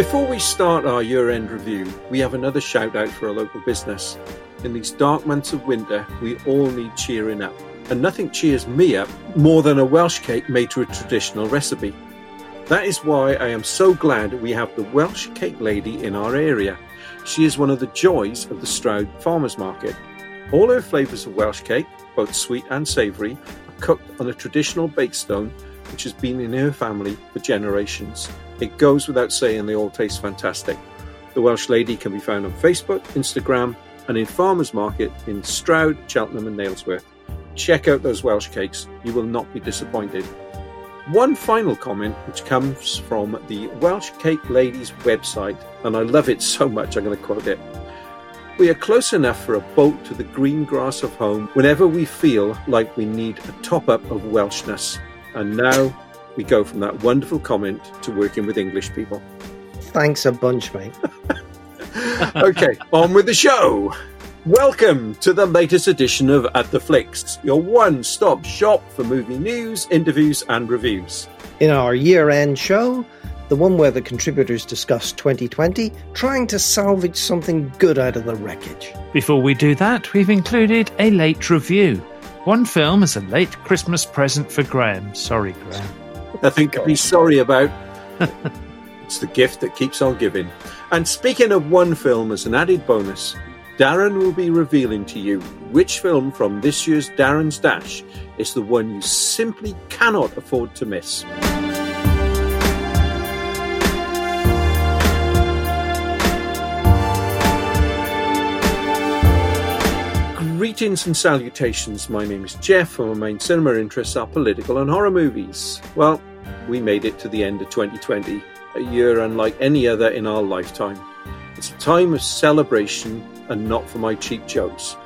Before we start our year end review, we have another shout out for a local business. In these dark months of winter, we all need cheering up. And nothing cheers me up more than a Welsh cake made to a traditional recipe. That is why I am so glad we have the Welsh cake lady in our area. She is one of the joys of the Stroud Farmers Market. All her flavours of Welsh cake, both sweet and savoury, are cooked on a traditional bake stone which has been in her family for generations. It goes without saying they all taste fantastic. The Welsh Lady can be found on Facebook, Instagram, and in Farmers Market in Stroud, Cheltenham, and Nailsworth. Check out those Welsh cakes, you will not be disappointed. One final comment, which comes from the Welsh Cake Ladies website, and I love it so much I'm going to quote it. We are close enough for a boat to the green grass of home whenever we feel like we need a top up of Welshness. And now we go from that wonderful comment to working with English people. Thanks a bunch, mate. okay, on with the show. Welcome to the latest edition of At the Flicks, your one stop shop for movie news, interviews, and reviews. In our year end show, the one where the contributors discuss 2020, trying to salvage something good out of the wreckage. Before we do that, we've included a late review. One film is a late Christmas present for Graham. Sorry, Graham. Nothing to be sorry about. it's the gift that keeps on giving. And speaking of one film as an added bonus, Darren will be revealing to you which film from this year's Darren's Dash is the one you simply cannot afford to miss. Greetings and salutations. My name is Jeff, and my main cinema interests are political and horror movies. Well, we made it to the end of 2020, a year unlike any other in our lifetime. It's a time of celebration and not for my cheap jokes.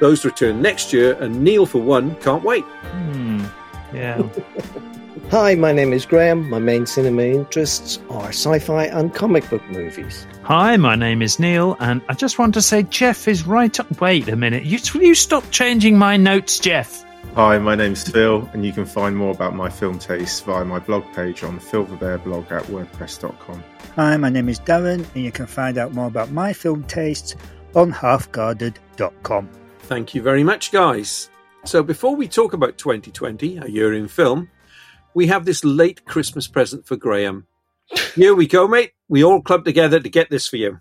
Those return next year, and Neil, for one, can't wait. Hmm. Yeah. Hi, my name is Graham. My main cinema interests are sci fi and comic book movies. Hi, my name is Neil, and I just want to say Jeff is right up. Wait a minute. You, will you stop changing my notes, Jeff? Hi, my name's Phil, and you can find more about my film tastes via my blog page on the Bear blog at wordpress.com. Hi, my name is Darren, and you can find out more about my film tastes on halfguarded.com. Thank you very much, guys. So, before we talk about 2020, a year in film, we have this late Christmas present for Graham. Here we go, mate. We all clubbed together to get this for you.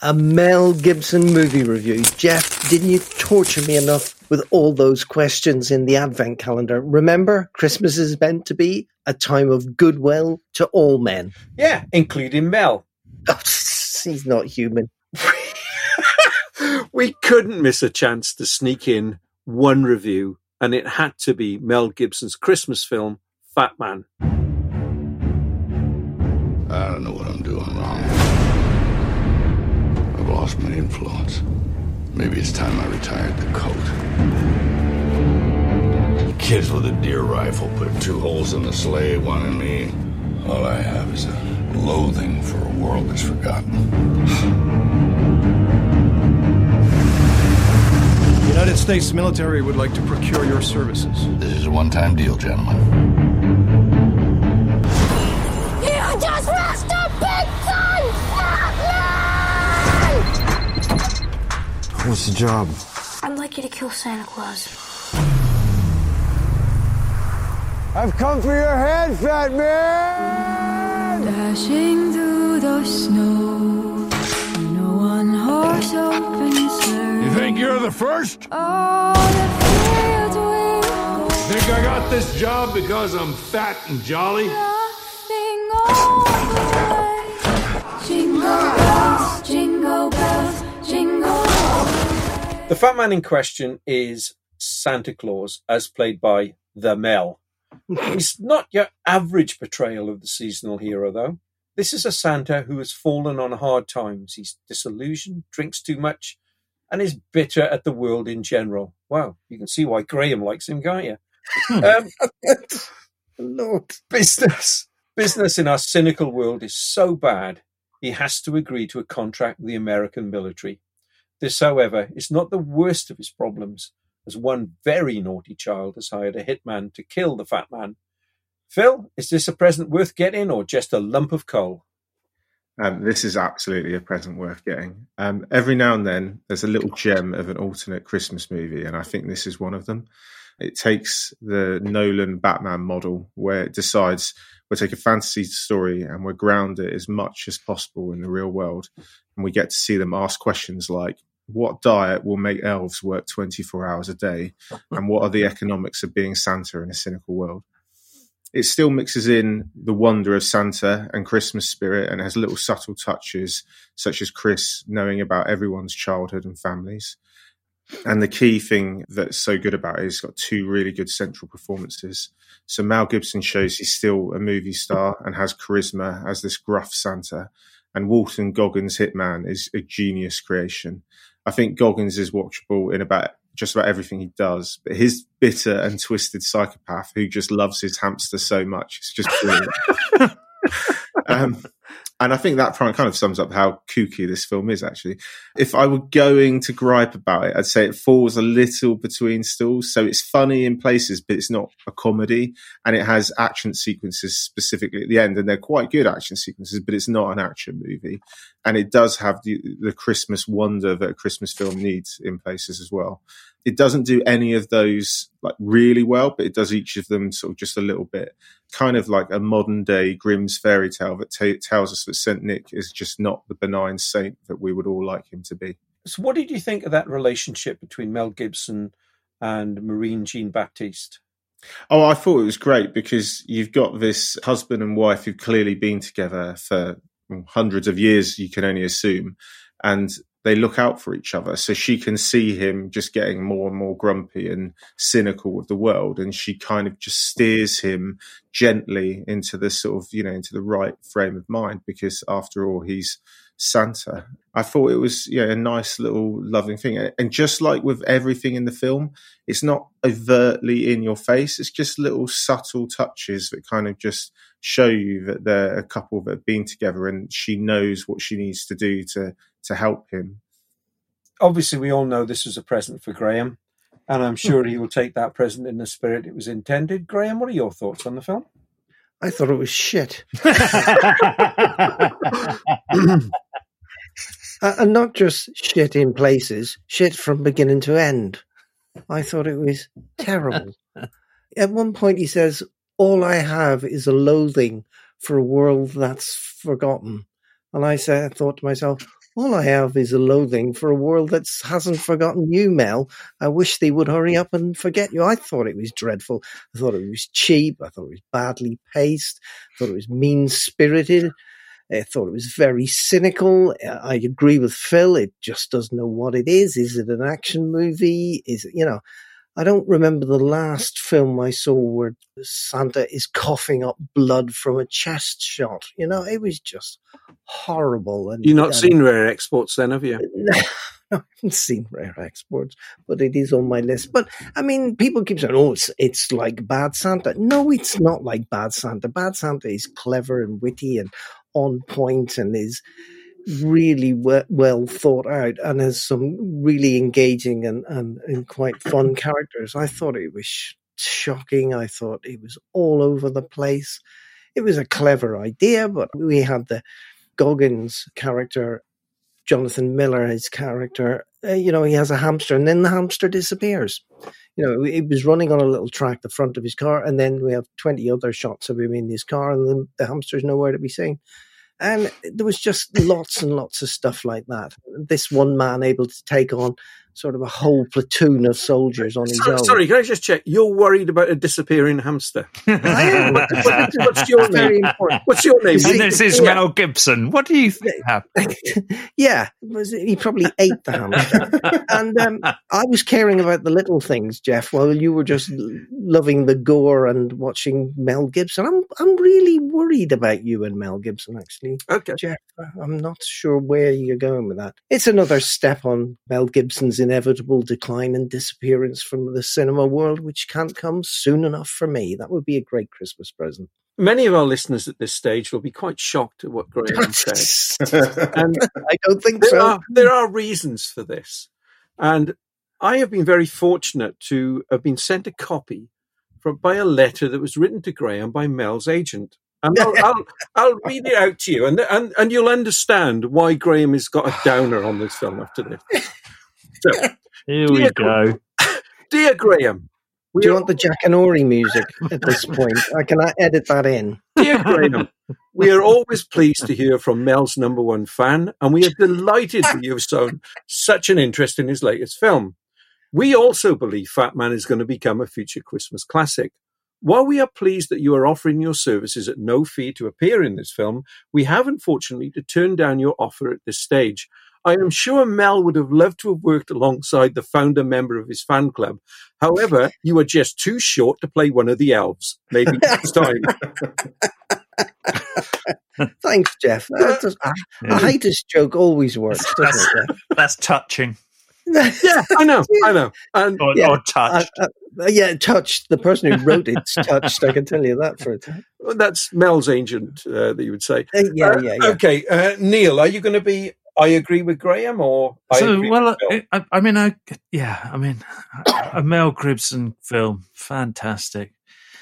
A Mel Gibson movie review. Jeff, didn't you torture me enough with all those questions in the advent calendar? Remember, Christmas is meant to be a time of goodwill to all men. Yeah, including Mel. Oh, he's not human. we couldn't miss a chance to sneak in one review, and it had to be Mel Gibson's Christmas film, Fat Man. I don't know what I'm doing wrong. I've lost my influence. Maybe it's time I retired the coat. Kids with a deer rifle put two holes in the sleigh, one in me. All I have is a loathing for a world that's forgotten. United States military would like to procure your services. This is a one time deal, gentlemen. You just lost a big son! What's the job? I'd like you to kill Santa Claus. I've come for your head, fat man! Dashing through the snow in a one horse open sleigh. You think you're the first? Oh, the fields we Think I got this job because I'm fat and jolly? laughing all the way. Jingle bells, jingle bells, jingle The Fat Man in question is Santa Claus, as played by the Mel. He's not your average portrayal of the seasonal hero, though. This is a Santa who has fallen on hard times. He's disillusioned, drinks too much, and is bitter at the world in general. Wow, you can see why Graham likes him, can't you? um, Lord. business, business in our cynical world is so bad. He has to agree to a contract with the American military. This, however, is not the worst of his problems, as one very naughty child has hired a hitman to kill the fat man. Phil, is this a present worth getting or just a lump of coal? Um, this is absolutely a present worth getting. Um, every now and then, there's a little gem of an alternate Christmas movie, and I think this is one of them. It takes the Nolan Batman model where it decides we'll take a fantasy story and we'll ground it as much as possible in the real world. And we get to see them ask questions like, what diet will make elves work 24 hours a day? And what are the economics of being Santa in a cynical world? It still mixes in the wonder of Santa and Christmas spirit and has little subtle touches, such as Chris knowing about everyone's childhood and families. And the key thing that's so good about it is it's got two really good central performances. So Mel Gibson shows he's still a movie star and has charisma as this gruff Santa. And Walton Goggins' Hitman is a genius creation. I think Goggins is watchable in about just about everything he does, but his bitter and twisted psychopath who just loves his hamster so much, it's just brilliant. um, and I think that kind of sums up how kooky this film is, actually. If I were going to gripe about it, I'd say it falls a little between stools. So it's funny in places, but it's not a comedy. And it has action sequences specifically at the end. And they're quite good action sequences, but it's not an action movie. And it does have the, the Christmas wonder that a Christmas film needs in places as well. It doesn't do any of those like really well, but it does each of them sort of just a little bit. Kind of like a modern day Grimm's fairy tale that t- tells us that Saint Nick is just not the benign saint that we would all like him to be. So, what did you think of that relationship between Mel Gibson and Marianne Jean-Baptiste? Oh, I thought it was great because you've got this husband and wife who've clearly been together for hundreds of years, you can only assume. And they look out for each other. So she can see him just getting more and more grumpy and cynical with the world. And she kind of just steers him gently into the sort of, you know, into the right frame of mind because after all, he's Santa. I thought it was a nice little loving thing. And just like with everything in the film, it's not overtly in your face. It's just little subtle touches that kind of just show you that they're a couple that have been together and she knows what she needs to do to to help him. Obviously, we all know this was a present for Graham, and I'm sure he will take that present in the spirit it was intended. Graham, what are your thoughts on the film? I thought it was shit. Uh, and not just shit in places, shit from beginning to end. I thought it was terrible. At one point, he says, All I have is a loathing for a world that's forgotten. And I said, I thought to myself, all I have is a loathing for a world that hasn't forgotten you, Mel. I wish they would hurry up and forget you. I thought it was dreadful. I thought it was cheap. I thought it was badly paced. I thought it was mean spirited. I thought it was very cynical. I agree with Phil. It just doesn't know what it is. Is it an action movie? Is it, you know, I don't remember the last film I saw where Santa is coughing up blood from a chest shot. You know, it was just horrible. And you've not seen Rare Exports, then, have you? No, I haven't seen Rare Exports, but it is on my list. But I mean, people keep saying, "Oh, it's it's like Bad Santa." No, it's not like Bad Santa. Bad Santa is clever and witty and on point and is really well, well, thought out and has some really engaging and, and, and quite fun characters. I thought it was sh- shocking. I thought it was all over the place. It was a clever idea, but we had the Goggins character, Jonathan Miller, his character. Uh, you know, he has a hamster, and then the hamster disappears. You know, it was running on a little track, the front of his car, and then we have 20 other shots of him in his car, and the, the hamster's nowhere to be seen. And there was just lots and lots of stuff like that. This one man able to take on sort of a whole platoon of soldiers on his sorry, own. Sorry, can I just check? You're worried about a disappearing hamster. I am. What's your Very name? important. What's your name? And this is Yeah. Mel Gibson. What do you think happened? yeah, was he probably ate the hamster. and um, I was caring about the little things, Jeff, while you were just loving the gore and watching Mel Gibson. I'm I'm really worried about you and Mel Gibson, actually. Okay. Jeff, I'm not sure where you're going with that. It's another step on Mel Gibson's inevitable decline and disappearance from the cinema world, which can't come soon enough for me. That would be a great Christmas present. Many of our listeners at this stage will be quite shocked at what Graham said. And I don't think there so. are there are reasons for this, and I have been very fortunate to have been sent a copy from by a letter that was written to Graham by Mel's agent. And I'll, I'll, I'll read it out to you, and, and and you'll understand why Graham has got a downer on this film after this. So, Here we Dear- go. dear Graham, um, Do you want the Jackanory music at this point? I can I edit that in. Dear Graham, um, we are always pleased to hear from Mel's number one fan, and we are delighted that you have shown such an interest in his latest film. We also believe Fat Man is going to become a future Christmas classic. While we are pleased that you are offering your services at no fee to appear in this film, we have unfortunately to turn down your offer at this stage. I am sure Mel would have loved to have worked alongside the founder member of his fan club. However, you are just too short to play one of the elves. Maybe next time. Thanks, Jeff. That does- I, I hate this joke always works, doesn't it? That's touching. Yeah, I know, I know. And Or, Yeah, or touched. Uh, uh, yeah, touched. The person who wrote it's touched. I can tell you that for a time. Well, that's Mel's agent uh, that you would say. Uh, yeah, Uh, yeah, yeah. Okay, uh, Neil, are you going to be? I agree with Graham, or I so well? I, I mean, I yeah, I mean, a Mel Gibson film, fantastic.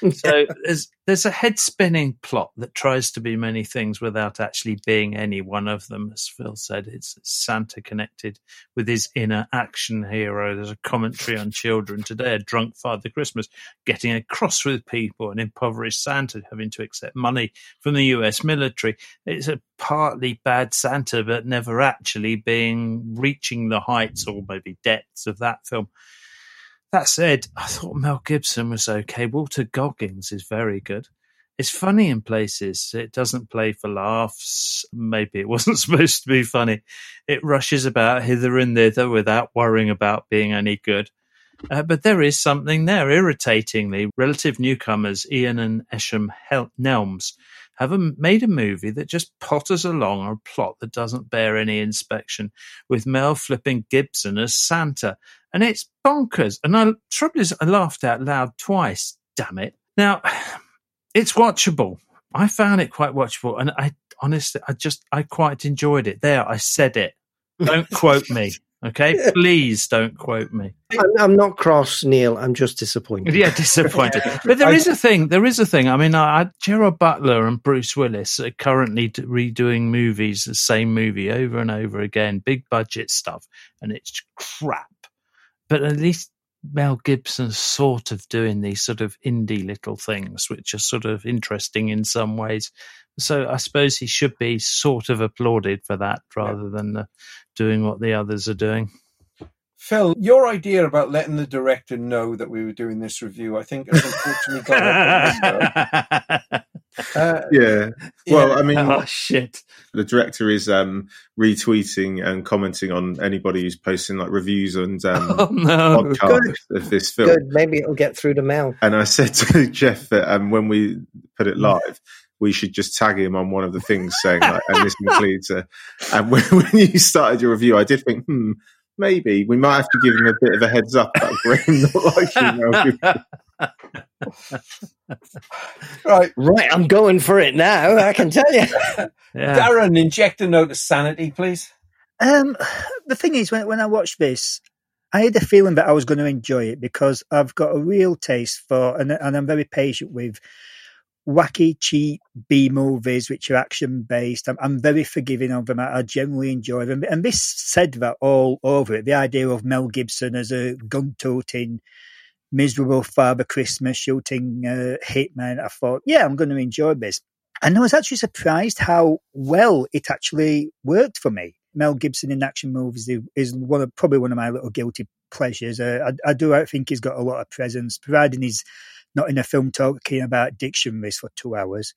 So there's there's a head spinning plot that tries to be many things without actually being any one of them. As Phil said, it's Santa connected with his inner action hero. There's a commentary on children today, a drunk Father Christmas getting across with people, an impoverished Santa having to accept money from the U.S. military. It's a partly bad Santa, but never actually being reaching the heights or maybe depths of that film. That said, I thought Mel Gibson was okay. Walter Goggins is very good. It's funny in places. It doesn't play for laughs. Maybe it wasn't supposed to be funny. It rushes about hither and thither without worrying about being any good. Uh, but there is something there. Irritatingly, relative newcomers Ian and Eshom Hel- Nelms have a, made a movie that just potters along on a plot that doesn't bear any inspection, with Mel flipping Gibson as Santa, and it's bonkers. And I trouble is, I laughed out loud twice. Damn it! Now, it's watchable. I found it quite watchable, and I honestly, I just, I quite enjoyed it. There, I said it. Don't quote me, okay? Please don't quote me. I'm, not cross, Neil. I'm just disappointed. Yeah, disappointed. But there is a thing. There is a thing. I mean, I, I, Gerard Butler and Bruce Willis are currently redoing movies, the same movie over and over again, big budget stuff, and it's crap. But at least Mel Gibson's sort of doing these sort of indie little things, which are sort of interesting in some ways. So I suppose he should be sort of applauded for that rather than uh, doing what the others are doing. Phil, your idea about letting the director know that we were doing this review, I think, has unfortunately gone up. Uh, Yeah. Well, I mean, oh shit! the director is um, retweeting and commenting on anybody who's posting like reviews and um, Oh no! podcasts of this film. Good. Maybe it'll get through the mail. And I said to Jeff that um, when we put it live, we should just tag him on one of the things saying, like, and this includes a. And when, when you started your review, I did think, hmm, maybe we might have to give him a bit of a heads up about Graham not liking Mel Gibson. Right, Right, I'm going for it now. I can tell you. Yeah. Darren, inject a note of sanity, please. Um, the thing is, when when I watched this, I had a feeling that I was going to enjoy it because I've got a real taste for, and, and I'm very patient with wacky, cheap B movies which are action based. I'm, I'm very forgiving of them. I, I generally enjoy them, and this said that all over it. The idea of Mel Gibson as a gun-toting, miserable Father Christmas shooting uh, hitman. I thought, yeah, I'm going to enjoy this. And I was actually surprised how well it actually worked for me. Mel Gibson in action movies is one of probably one of my little guilty pleasures. Uh, I, I do I think he's got a lot of presence, providing he's not in a film talking about dictionaries for two hours.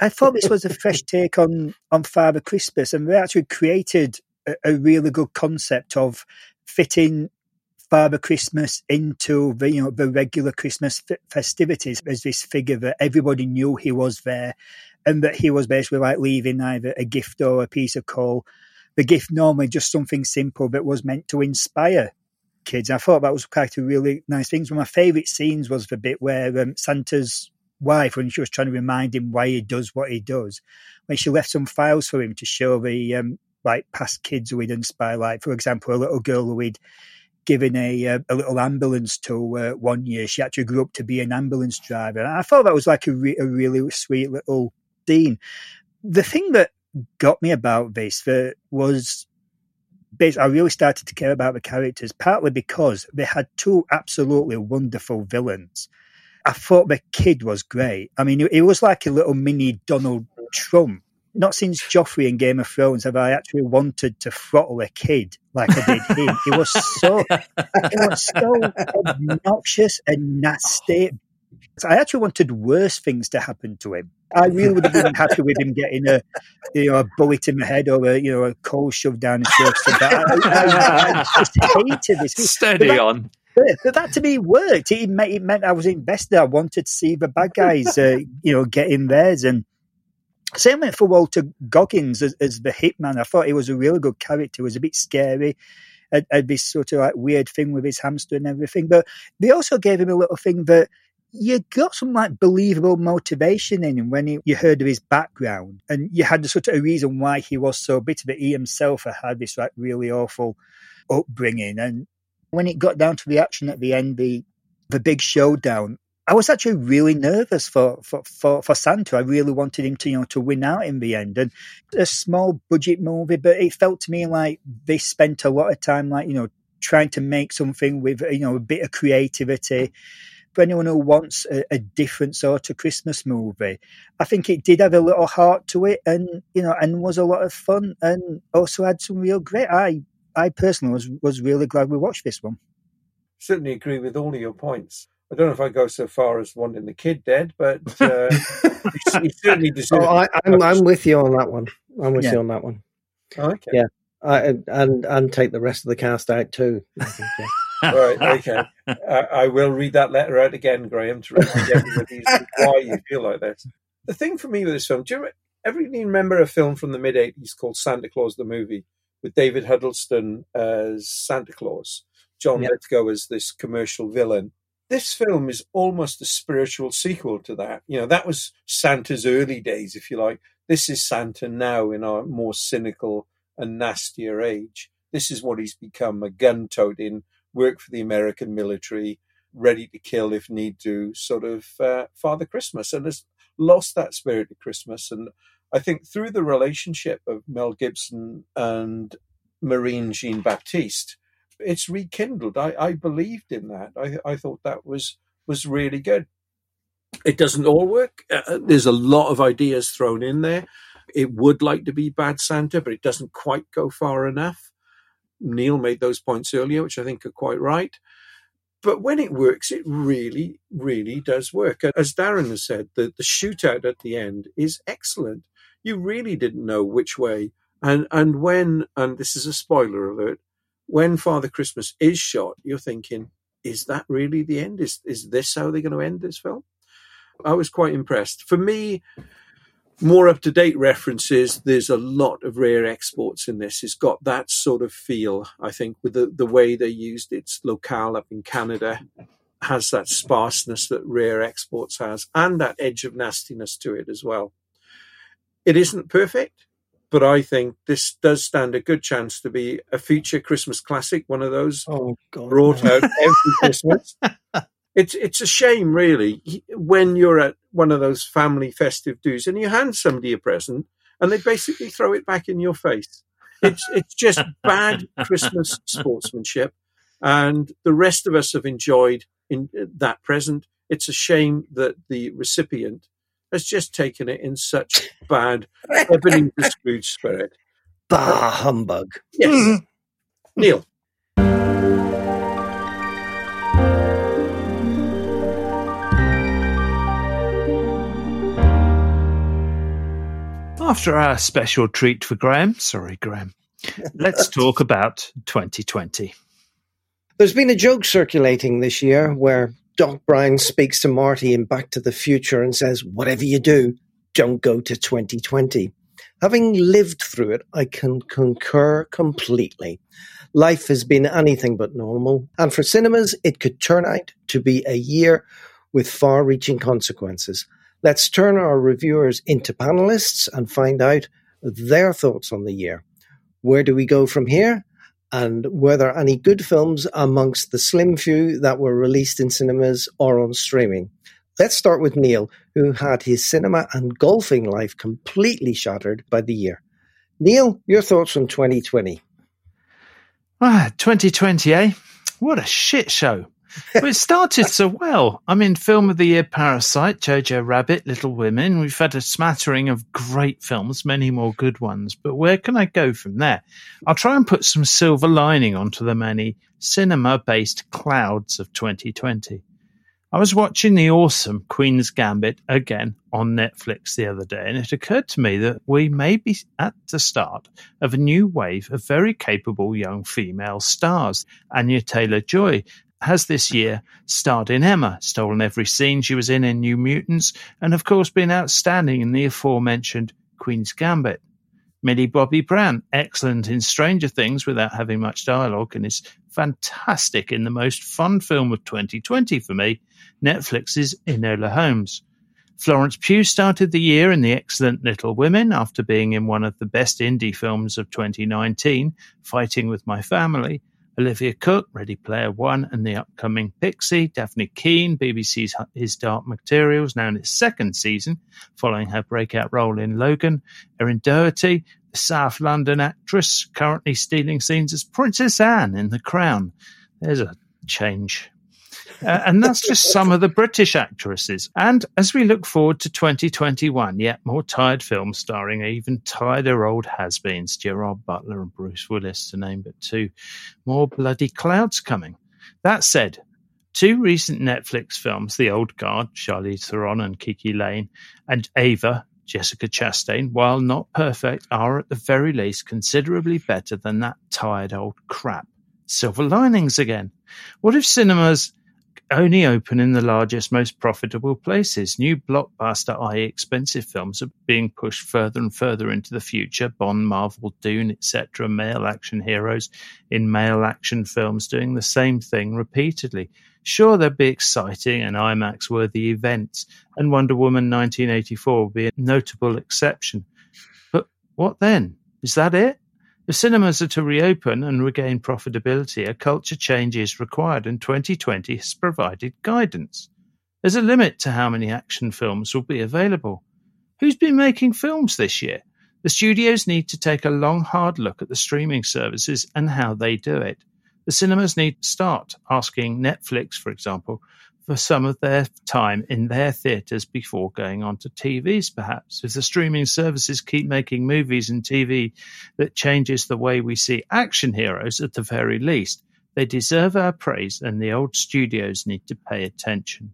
I thought this was a fresh take on on Father Christmas, and they actually created a, a really good concept of fitting Father Christmas into the you know the regular Christmas f- festivities as this figure that everybody knew he was there, and that he was basically like leaving either a gift or a piece of coal. The gift normally just something simple that was meant to inspire kids. I thought that was quite a really nice thing. One of my favourite scenes was the bit where um, Santa's wife, when she was trying to remind him why he does what he does, when she left some files for him to show the um, like past kids who he'd inspire. Like for example, a little girl who he'd given a uh, a little ambulance to uh, one year. She actually grew up to be an ambulance driver. And I thought that was like a, re- a really sweet little scene. The thing that got me about this uh, was I really started to care about the characters, partly because they had two absolutely wonderful villains. I thought the kid was great. I mean, it was like a little mini Donald Trump. Not since Joffrey in Game of Thrones have I actually wanted to throttle a kid like I did him. It was so, it was so obnoxious and nasty. I actually wanted worse things to happen to him. I really would have been happy with him getting a, you know, a bullet in the head or a, you know, a coal shoved down his throat. But I, I, I, just hated this. Steady that, on. But that to me worked. It meant, it meant I was invested. I wanted to see the bad guys, uh, you know, get in theirs. And same went for Walter Goggins as, as the hitman. I thought he was a really good character. He was a bit scary. Had, had this sort of like weird thing with his hamster and everything. But they also gave him a little thing that you got some like believable motivation in him when he, you heard of his background and you had the sort of a reason why he was so bitter that he himself had this like really awful upbringing and when it got down to the action at the end the the big showdown I was actually really nervous for, for, for, for Santa. I really wanted him to, you know, to win out in the end. And a small budget movie, but it felt to me like they spent a lot of time, like, you know, trying to make something with, you know, a bit of creativity for anyone who wants a, a, different sort of Christmas movie. I think it did have a little heart to it, and you know, and was a lot of fun, and also had some real great. I I personally was was really glad we watched this one. Certainly agree with all of your points. I don't know if I go so far as wanting the kid dead, but uh, he, he, certainly deserves. Oh, I, am I'm, I'm with you on that one. I'm with yeah. you on that one. Oh, okay. Yeah, I, and and take the rest of the cast out too. Think, yeah right, okay. I, I, will read that letter out again, Graham, to remind everybody why you feel like this. The thing for me with this film, do you everybody remember a film from the mid 80s called Santa Claus the Movie with David Huddleston as Santa Claus, John yep. Lithgow as this commercial villain? This film is almost a spiritual sequel to that. You know, that was Santa's early days, if you like. This is Santa now in our more cynical and nastier age. This is what he's become a gun toting work for the American military, ready to kill if need to, sort of uh, Father Christmas, and has lost that spirit of Christmas. And I think through the relationship of Mel Gibson and Marianne Jean-Baptiste, it's rekindled. I, I believed in that. I, I thought that was was really good. It doesn't all work. Uh, uh, there's a lot of ideas thrown in there. It would like to be Bad Santa, but it doesn't quite go far enough. Neil made those points earlier, which I think are quite right. But when it works, it really, really does work. As Darren has said, the, the shootout at the end is excellent. You really didn't know which way. And and when and this is a spoiler alert, when Father Christmas is shot, you're thinking, is that really the end? Is is this how they're going to end this film? I was quite impressed. For me, more up to date references. There's a lot of rare exports in this. It's got that sort of feel, I think, with the, the way they used its locale up in Canada, has that sparseness that rare exports has, and that edge of nastiness to it as well. It isn't perfect, but I think this does stand a good chance to be a future Christmas classic, one of those oh, God, brought no. out every Christmas. it's it's a shame, really, when you're at one of those family festive dues and you hand somebody a present and they basically throw it back in your face. It's it's just bad Christmas sportsmanship, and the rest of us have enjoyed in uh, that present. It's a shame that the recipient has just taken it in such bad Ebenezer Scrooge spirit. Bah humbug. Yes, Neil. After our special treat for Graham, sorry, Graham, let's talk about 2020. There's been a joke circulating this year where Doc Brown speaks to Marty in Back to the Future and says, Whatever you do, don't go to 2020. Having lived through it, I can concur completely. Life has been anything but normal, and for cinemas, it could turn out to be a year with far reaching consequences. Let's turn our reviewers into panelists and find out their thoughts on the year. Where do we go from here? And were there any good films amongst the slim few that were released in cinemas or on streaming? Let's start with Neil, who had his cinema and golfing life completely shattered by the year. Neil, your thoughts from 2020? Ah, 2020, eh? What a shit show. But it started so well. I mean, film of the year Parasite, Jojo Rabbit, Little Women. We've had a smattering of great films, many more good ones. But where can I go from there? I'll try and put some silver lining onto the many cinema based clouds of 2020. I was watching the awesome Queen's Gambit again on Netflix the other day, and it occurred to me that we may be at the start of a new wave of very capable young female stars. Anya Taylor Joy has this year starred in Emma, stolen every scene she was in in New Mutants, and of course been outstanding in the aforementioned Queen's Gambit. Millie Bobby Brown, excellent in Stranger Things without having much dialogue, and is fantastic in the most fun film of 2020 for me, Netflix's Enola Holmes. Florence Pugh started the year in the excellent Little Women after being in one of the best indie films of 2019, Fighting with My Family. Olivia Cooke, Ready Player One, and the upcoming Pixie, Dafne Keen, BBC's His Dark Materials, now in its second season, following her breakout role in Logan. Erin Doherty, the South London actress, currently stealing scenes as Princess Anne in The Crown. There's a change. Uh, and that's just some of the British actresses. And as we look forward to 2021, yet more tired films starring even tireder old has-beens, Gerard Butler and Bruce Willis, to name but two. More bloody clouds coming. That said, two recent Netflix films, The Old Guard, Charlize Theron and KiKi Layne, and Ava, Jessica Chastain, while not perfect, are at the very least considerably better than that tired old crap. Silver linings again. What if cinemas only open in the largest, most profitable places. New blockbuster, i.e., expensive films are being pushed further and further into the future. Bond, Marvel, Dune, etc. Male action heroes in male action films doing the same thing repeatedly. Sure, there'd be exciting and IMAX worthy events, and Wonder Woman 1984 would be a notable exception. But what then? Is that it? If cinemas are to reopen and regain profitability, a culture change is required, and 2020 has provided guidance. There's a limit to how many action films will be available. Who's been making films this year? The studios need to take a long, hard look at the streaming services and how they do it. The cinemas need to start asking Netflix, for example, for some of their time in their theatres before going on to TVs, perhaps. If the streaming services keep making movies and TV that changes the way we see action heroes at the very least, they deserve our praise and the old studios need to pay attention.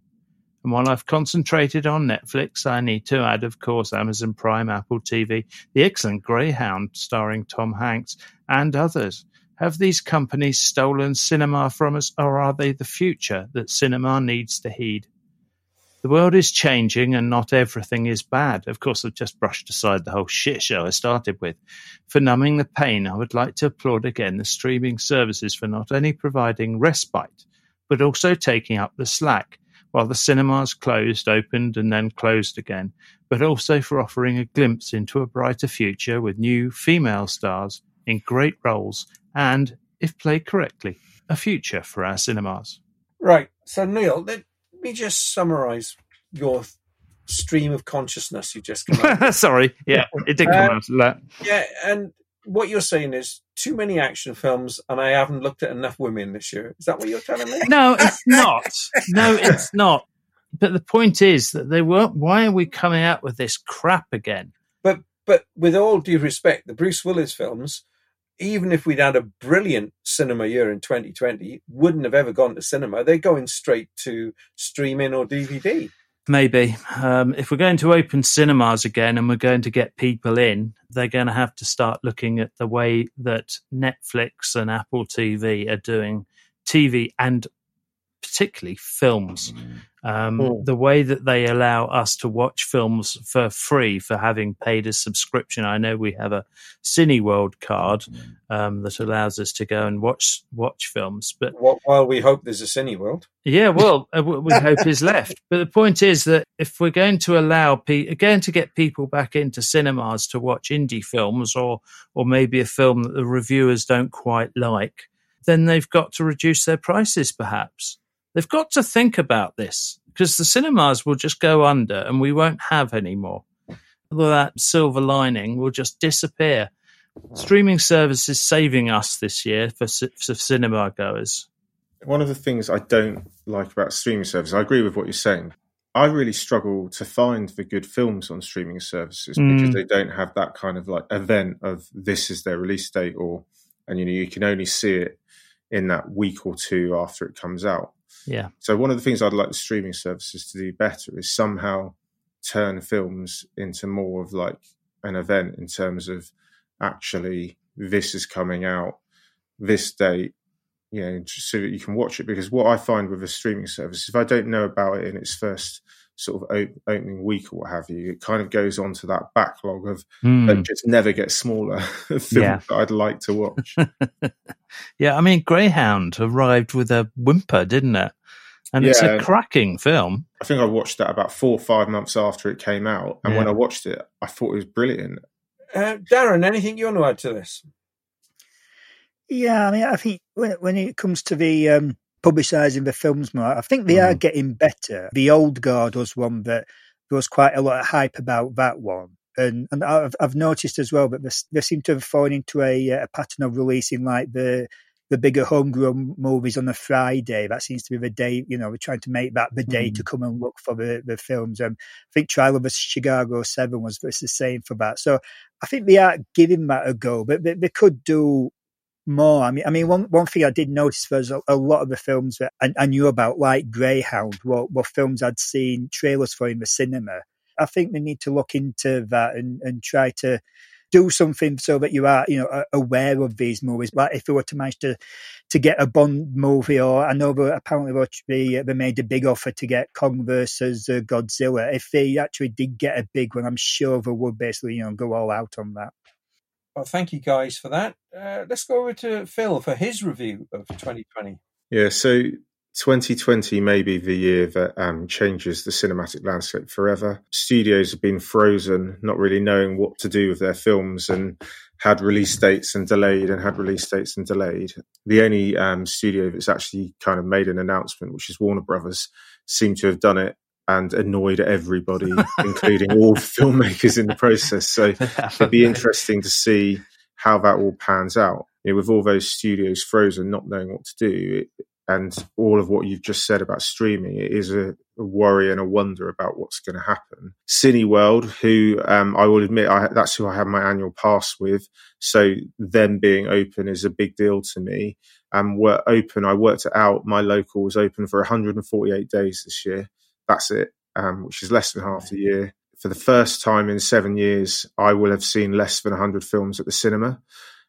And while I've concentrated on Netflix, I need to add, of course, Amazon Prime, Apple TV, the excellent Greyhound starring Tom Hanks, and others. Have these companies stolen cinema from us, or are they the future that cinema needs to heed? The world is changing and not everything is bad. Of course, I've just brushed aside the whole shit show I started with. For numbing the pain, I would like to applaud again the streaming services for not only providing respite, but also taking up the slack while the cinemas closed, opened, and then closed again, but also for offering a glimpse into a brighter future with new female stars in great roles and, if played correctly, a future for our cinemas. Right. So, Neil, let me just summarize your stream of consciousness you just. Sorry. Yeah, it did come Uh, out of that. yeah, and what you're saying is too many action films, and I haven't looked at enough women this year. Is that what you're telling me? No, it's not. No, it's not. But the point is that they weren't. Why are we coming out with this crap again? But but with all due respect, the Bruce Willis films, even if we'd had a brilliant cinema year in 2020, wouldn't have ever gone to cinema. They're going straight to streaming or DVD. Maybe. Um, if we're going to open cinemas again and we're going to get people in, they're going to have to start looking at the way that Netflix and Apple TV are doing TV and particularly films. Um, Hmm. The way that they allow us to watch films for free for having paid a subscription. I know we have a Cineworld card um, that allows us to go and watch watch films, but Wh- While we hope there's a Cineworld. yeah, well, uh, we hope is left. But the point is that if we're going to allow pe- going to get people back into cinemas to watch indie films or or maybe a film that the reviewers don't quite like, then they've got to reduce their prices. Perhaps they've got to think about this because the cinemas will just go under and we won't have any more. That silver lining will just disappear. Streaming services saving us this year for, for cinema goers. One of the things I don't like about streaming services, I agree with what you're saying. I really struggle to find the good films on streaming services because Mm. they don't have that kind of like event of this is their release date or and you know you can only see it in that week or two after it comes out. Yeah. So one of the things I'd like the streaming services to do better is somehow turn films into more of like an event in terms of actually this is coming out this date, you know, so that you can watch it. Because what I find with a streaming service, if I don't know about it in its first sort of o- opening week or what have you, it kind of goes on to that backlog of Hmm. that just never gets smaller of films Yeah. that I'd like to watch. Yeah, I mean, Greyhound arrived with a whimper, didn't it? And it's a cracking film. I think I watched that about four or five months after it came out, and when I watched it, I thought it was brilliant. Uh, Darren, anything you want to add to this? Yeah, I mean, I think when when it comes to the um, publicising the films more, I think they are getting better. The old guard was one that there was quite a lot of hype about that one, and and I've I've noticed as well that they, they seem to have fallen into a, uh, a pattern of releasing like the the bigger homegrown movies on a Friday. That seems to be the day, you know, we're trying to make that the day to come and look for the, the films. Um, I think Trial of a Chicago 7 was was the same for that. So I think they are giving that a go, but they, they could do more. I mean, I mean, one one thing I did notice was a, a lot of the films that I, I knew about, like Greyhound, were, were films I'd seen trailers for in the cinema. I think they need to look into that and, and try to do something so that you are, you know, aware of these movies. Like if they were to manage to to get a Bond movie, or I know that apparently they, they made a big offer to get Kong versus uh, Godzilla. If they actually did get a big one, I'm sure they would basically, you know, go all out on that. Well, thank you guys for that. Uh, let's go over to Phil for his review of 2020. Yeah, so 2020 may be the year that um, changes the cinematic landscape forever. Studios have been frozen, not really knowing what to do with their films, and had release dates and delayed, and had release dates and delayed. The only um, studio that's actually kind of made an announcement, which is Warner Brothers, seem to have done it and annoyed everybody, including all filmmakers in the process. So it'd be interesting to see how that all pans out. You know, with all those studios frozen, not knowing what to do, it, and all of what you've just said about streaming, it is a, a worry and a wonder about what's going to happen. Cineworld, who um, I will admit, I, that's who I have my annual pass with, so them being open is a big deal to me. And we're open. I worked it out. My local was open for 148 days this year. That's it, um, which is less than half the year. For the first time in seven years, I will have seen less than 100 films at the cinema.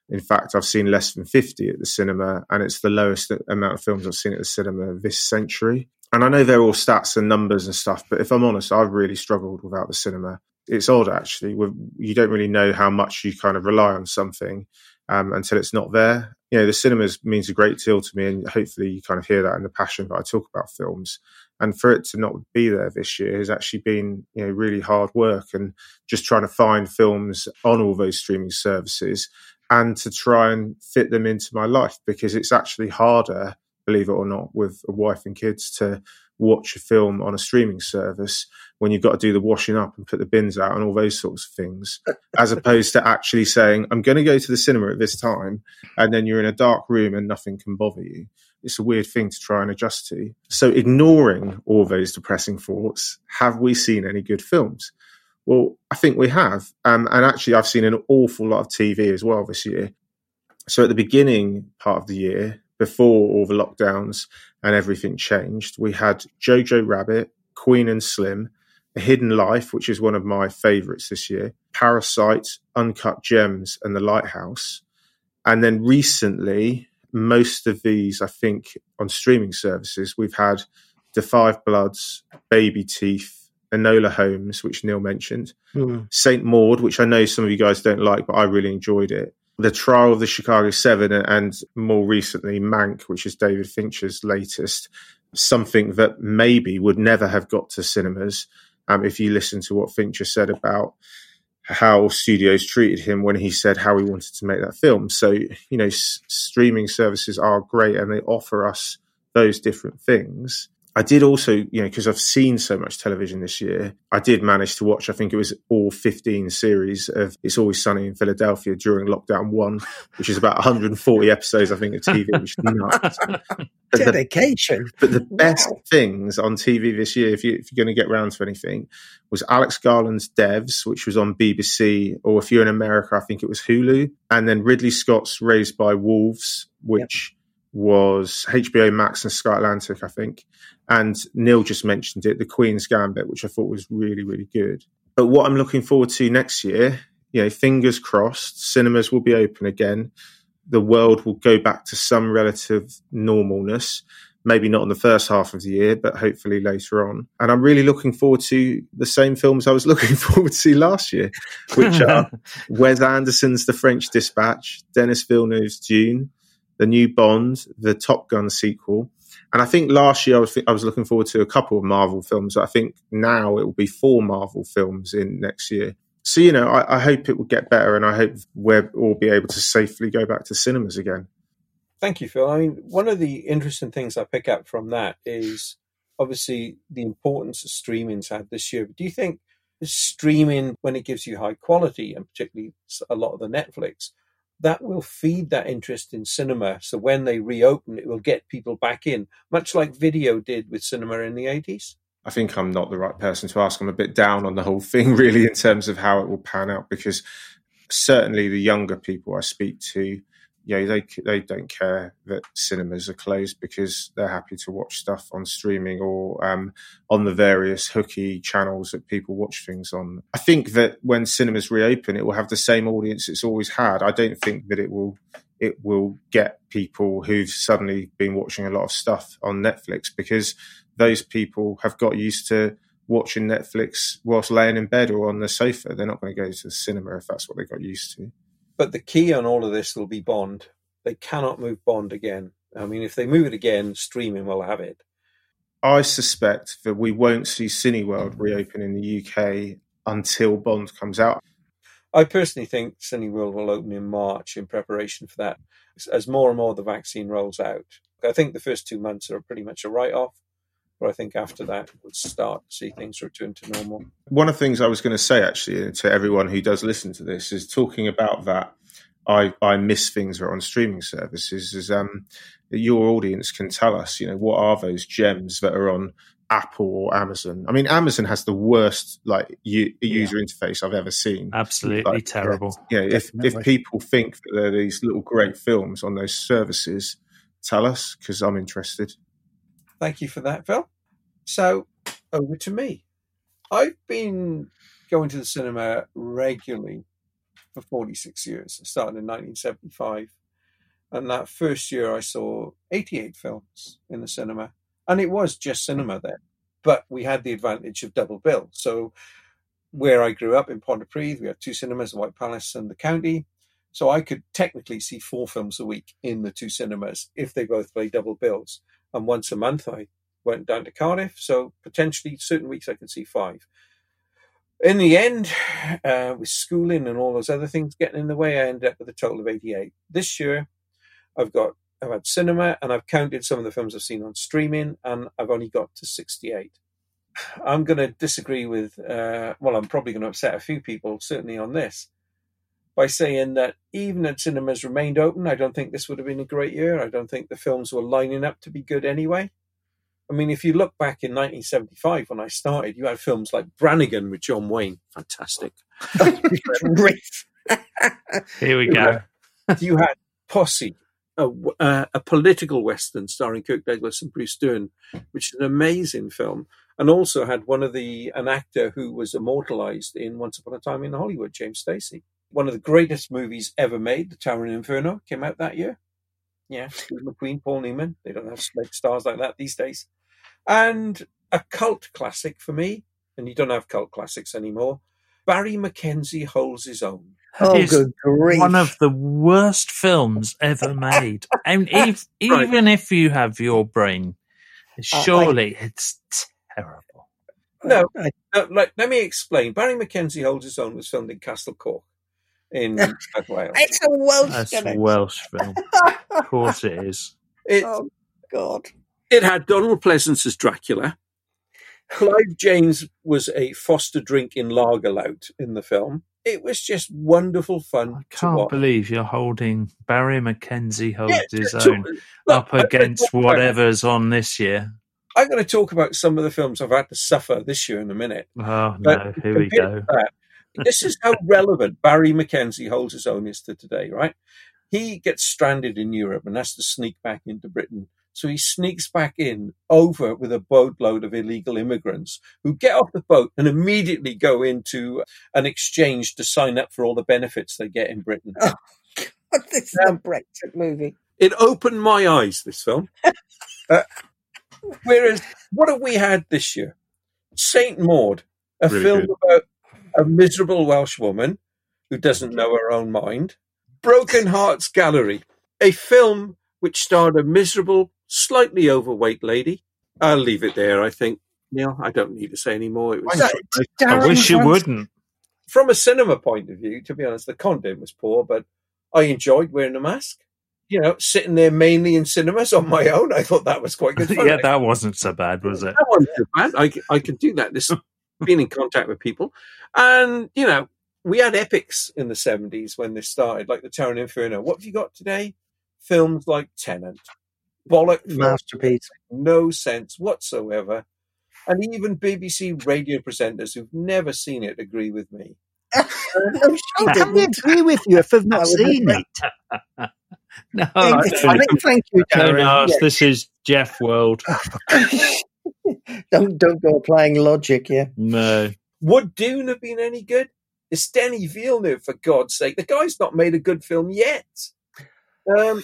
In fact, I've seen less than 50 at the cinema, and it's the lowest amount of films I've seen at the cinema this century. And I know they're all stats and numbers and stuff, but if I'm honest, I've really struggled without the cinema. It's odd, actually. You don't really know how much you kind of rely on something um, until it's not there. You know, the cinemas means a great deal to me, and hopefully you kind of hear that in the passion that I talk about films. And for it to not be there this year has actually been, you know, really hard work and just trying to find films on all those streaming services and to try and fit them into my life because it's actually harder, believe it or not, with a wife and kids to watch a film on a streaming service when you've got to do the washing up and put the bins out and all those sorts of things, as opposed to actually saying, I'm going to go to the cinema at this time, and then you're in a dark room and nothing can bother you. It's a weird thing to try and adjust to. So, ignoring all those depressing thoughts, have we seen any good films? Well, I think we have. Um, and actually, I've seen an awful lot of TV as well this year. So, at the beginning part of the year, before all the lockdowns and everything changed, we had Jojo Rabbit, Queen and Slim, A Hidden Life, which is one of my favorites this year, Parasite, Uncut Gems, and The Lighthouse. And then recently, most of these, I think, on streaming services, we've had The Five Bloods, Baby Teeth, Enola Holmes, which Neil mentioned, Hmm. Saint Maud, which I know some of you guys don't like, but I really enjoyed it. The Trial of the Chicago Seven, and more recently, Mank, which is David Fincher's latest. Something that maybe would never have got to cinemas um, if you listen to what Fincher said about how studios treated him when he said how he wanted to make that film. So, you know, s- streaming services are great and they offer us those different things. I did also, you know, because I've seen so much television this year, I did manage to watch, I think it was all 15 series of It's Always Sunny in Philadelphia during lockdown one, which is about 140 episodes, I think, of TV, which is nuts. But the, Dedication. but the best things on TV this year, if, you, if you're going to get round to anything, was Alex Garland's Devs, which was on BBC, or if you're in America, I think it was Hulu, and then Ridley Scott's Raised by Wolves, which was HBO Max and Sky Atlantic, I think. And Neil just mentioned it, The Queen's Gambit, which I thought was really, really good. But what I'm looking forward to next year, you know, fingers crossed, cinemas will be open again. The world will go back to some relative normalness maybe not in the first half of the year, but hopefully later on. And I'm really looking forward to the same films I was looking forward to last year, which are Wes Anderson's The French Dispatch, Denis Villeneuve's Dune, the new Bond, the Top Gun sequel. And I think last year I was, I was looking forward to a couple of Marvel films. I think now it will be four Marvel films in next year. So, you know, I, I hope it will get better and I hope we'll all be able to safely go back to cinemas again. Thank you, Phil. I mean, one of the interesting things I pick up from that is obviously the importance of streaming's had this year. But do you think streaming, when it gives you high quality, and particularly a lot of the Netflix, that will feed that interest in cinema? So when they reopen, it will get people back in, much like video did with cinema in the 80s? I think I'm not the right person to ask. I'm a bit down on the whole thing, really, in terms of how it will pan out, because certainly the younger people I speak to, you know, they they don't care that cinemas are closed because they're happy to watch stuff on streaming or um, on the various hooky channels that people watch things on. I think that when cinemas reopen, it will have the same audience it's always had. I don't think that it will it will get people who've suddenly been watching a lot of stuff on Netflix because those people have got used to watching Netflix whilst laying in bed or on the sofa. They're not going to go to the cinema if that's what they got used to. But the key on all of this will be Bond. They cannot move Bond again. I mean, if they move it again, streaming will have it. I suspect that we won't see Cineworld mm. reopen in the UK until Bond comes out. I personally think Cineworld will open in March in preparation for that. As more and more of the vaccine rolls out, I think the first two months are pretty much a write off. But I think after that, we'll start to see things return to normal. One of the things I was going to say, actually, to everyone who does listen to this, is talking about that. I, I miss things that are on streaming services. Is um, your audience can tell us, you know, what are those gems that are on Apple or Amazon? I mean, Amazon has the worst like u- user interface I've ever seen. Absolutely Like, terrible. you know, if if people think that there are these little great films on those services, tell us because I'm interested. Thank you for that, Phil. So over to me. I've been going to the cinema regularly for 46 years. starting in 1975. And that first year I saw 88 films in the cinema. And it was just cinema then. But we had the advantage of double bill. So where I grew up in Pontypridd, we had two cinemas, the White Palace and the County. So I could technically see four films a week in the two cinemas if they both play double bills. And once a month I went down to Cardiff. So potentially certain weeks I could see five. In the end, uh, with schooling and all those other things getting in the way, I ended up with a total of 88. This year, I've got I've had cinema and I've counted some of the films I've seen on streaming, and I've only got to 68. I'm going to disagree with, uh, well, I'm probably going to upset a few people, certainly on this, by saying that even if cinemas remained open, I don't think this would have been a great year. I don't think the films were lining up to be good anyway. I mean, if you look back in 1975 when I started, you had films like Brannigan with John Wayne, fantastic. Great. Here we go. you had Posse, a, uh, a political western starring Kirk Douglas and Bruce Dern, which is an amazing film, and also had one of the an actor who was immortalized in Once Upon a Time in Hollywood, James Stacy. One of the greatest movies ever made, The Towering Inferno, came out that year. Yeah, Steve McQueen, Paul Newman. They don't have like stars like that these days. And a cult classic for me, and you don't have cult classics anymore. Barry McKenzie holds his own. Oh, It's good grief. One of the worst films ever made. And if, Right. even if you have your brain, surely it's terrible. No, I- no like, let me explain. Barry McKenzie holds his own was filmed in Castell Coch in South Wales. It's a Welsh That's a connection. Welsh film. Of course it is. It, Oh, God. it had Donald Pleasence as Dracula. Clive James was a Foster drink in Lagerlout in the film. It was just wonderful fun I to can't watch. believe you're holding Barry McKenzie holds Yeah, his to- own look, up against talk about- whatever's on this year. I'm going to talk about some of the films I've had to suffer this year in a minute. Oh But no, here we go. that, this is how relevant Barry McKenzie holds his own is to today, right? He gets stranded in Europe and has to sneak back into Britain. So he sneaks back in over with a boatload of illegal immigrants who get off the boat and immediately go into an exchange to sign up for all the benefits they get in Britain. this is a Brexit movie. It opened my eyes, this film. Uh, whereas, what have we had this year? Saint Maud, a Really film good. about a miserable Welsh woman who doesn't know her own mind. Broken Hearts Gallery, a film which starred a miserable, slightly overweight lady. I'll leave it there, I think. Neil, I don't need to say any more. It was, So, I wish you wouldn't. from a cinema point of view, to be honest, the content was poor, but I enjoyed wearing a mask. You know, sitting there mainly in cinemas on my own, I thought that was quite good yeah, that wasn't so bad, was it? that wasn't too bad. I, I can do that. This being in contact with people, and you know, we had epics in the seventies when this started, like the Tower Inferno. What have you got today? Films like Tenet, bollock, Masterpiece. no sense whatsoever, and even BBC radio presenters who've never seen it agree with me. How can we agree with you if I've not seen agree. it? No, Thank, don't, thank you, don't Darren. ask. This is Jeff World. Yeah. don't don't go applying logic. Yeah. No. Would Dune have been any good? It's Denny Villeneuve, for God's sake. The guy's not made a good film yet. Um,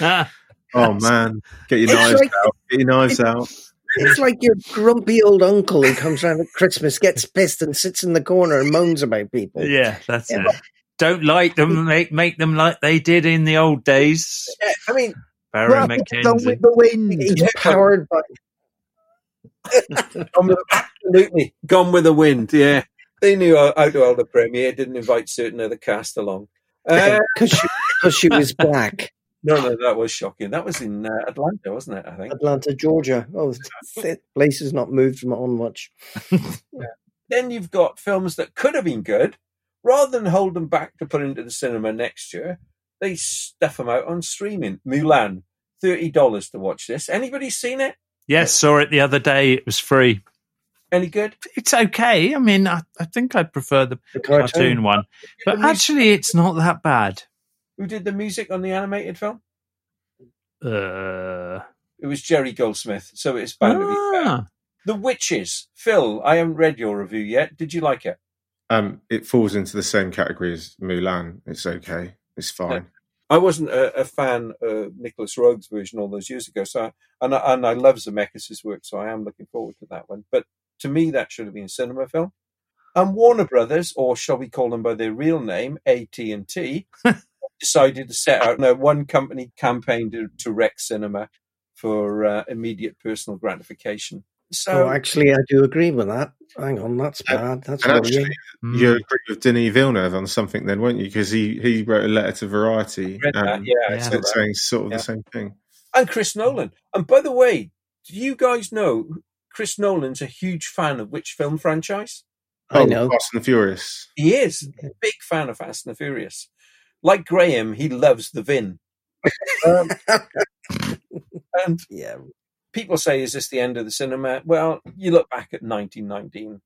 Ah, Oh man, get your knives like- out. Get your knives out. It's like your grumpy old uncle who comes round at Christmas, gets pissed, and sits in the corner and moans about people. yeah, that's Yeah, it. Don't like them. Make make them like they did in the old days. yeah, I mean, Barry Well, Gone with the wind. He's Yeah. powered by. Gone with, absolutely gone with the wind. Yeah, they knew how how to hold a premiere. Didn't invite certain other cast along. Uh, Because she, 'cause she was black. no, no, that was shocking. That was in uh, Atlanta, wasn't it? I think. Atlanta, Georgia. Oh, the place has not moved on much. Then you've got films that could have been good. Rather than hold them back to put into the cinema next year, they stuff them out on streaming. Mulan, thirty dollars to watch this. Anybody seen it? Yes, saw it the other day. It was free. Any good? It's okay. I mean, I, I think I'd prefer the The cartoon cartoon. one, but actually, it's not that bad. who did the music on the animated film? Uh, It was Jerry Goldsmith, so it's bound to be fair. ah, The Witches. Phil, I haven't read your review yet. Did you like it? Um, it falls into the same category as Mulan. It's okay. It's fine. I wasn't a, a fan of Nicolas Roeg's version all those years ago, so I, and I, and I love Zemeckis' work, so I am looking forward to that one. But to me, that should have been a cinema film. And Warner Brothers, or shall we call them by their real name, AT and T, decided to set out a one company campaign to, to wreck cinema for uh, immediate personal gratification. So Oh, actually, I do agree with that. Hang on, that's bad. That's And actually, mm. you agree with Denis Villeneuve on something then, won't you? Because he, he wrote a letter to Variety read that, um, yeah, yeah. saying sort of Yeah. the same thing. and Chris Nolan. And by the way, do you guys know Chris Nolan's a huge fan of which film franchise? I Oh, know. Fast and the Furious. He is a big fan of Fast and the Furious. Like Graham, he loves the Vin. Um, and Yeah. People say, is this the end of the cinema? Well, you look back at 1919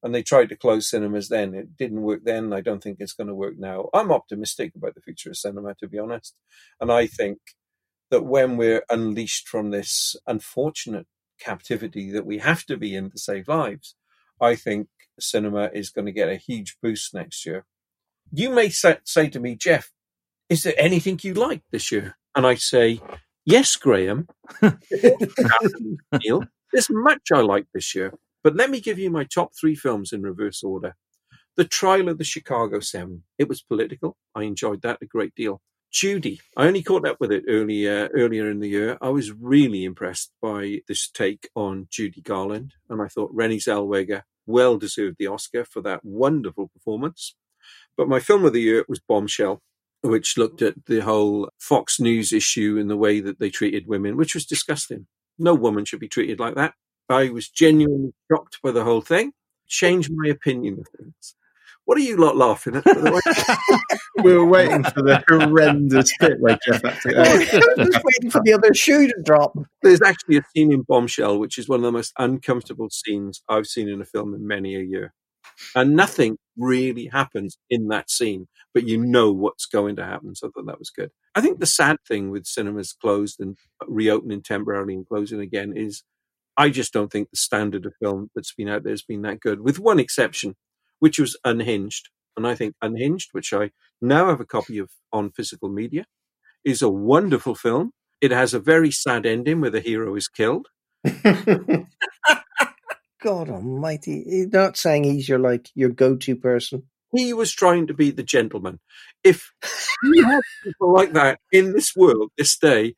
and they tried to close cinemas then. It didn't work then. I don't think it's going to work now. I'm optimistic about the future of cinema, to be honest. And I think that when we're unleashed from this unfortunate captivity that we have to be in to save lives, I think cinema is going to get a huge boost next year. You may say, to me, Jeff, is there anything you like this year? And I say, Yes, Graham. Neil, there's much I like this year, but let me give you my top three films in reverse order. The Trial of the Chicago Seven. It was political. I enjoyed that a great deal. Judy. I only caught up with it earlier uh, earlier in the year. I was really impressed by this take on Judy Garland, and I thought Renée Zellweger well deserved the Oscar for that wonderful performance. But my film of the year was Bombshell, which looked at the whole Fox News issue and the way that they treated women, which was disgusting. No woman should be treated like that. I was genuinely shocked by the whole thing. Changed my opinion of things. What are you lot laughing at? by the way? we were waiting for the horrendous bit where Jeff had to. I was just waiting for the other shoe to drop. There's actually a scene in Bombshell, which is one of the most uncomfortable scenes I've seen in a film in many a year. And nothing really happens in that scene, but you know what's going to happen. So I thought that was good. I think the sad thing with cinemas closed and reopening temporarily and closing again is I just don't think the standard of film that's been out there has been that good, with one exception, which was Unhinged. And I think Unhinged, which I now have a copy of on physical media, is a wonderful film. It has a very sad ending where the hero is killed. God Almighty! You're not saying he's your like your go-to person. He was trying to be the gentleman. If we had people like that in this world this day,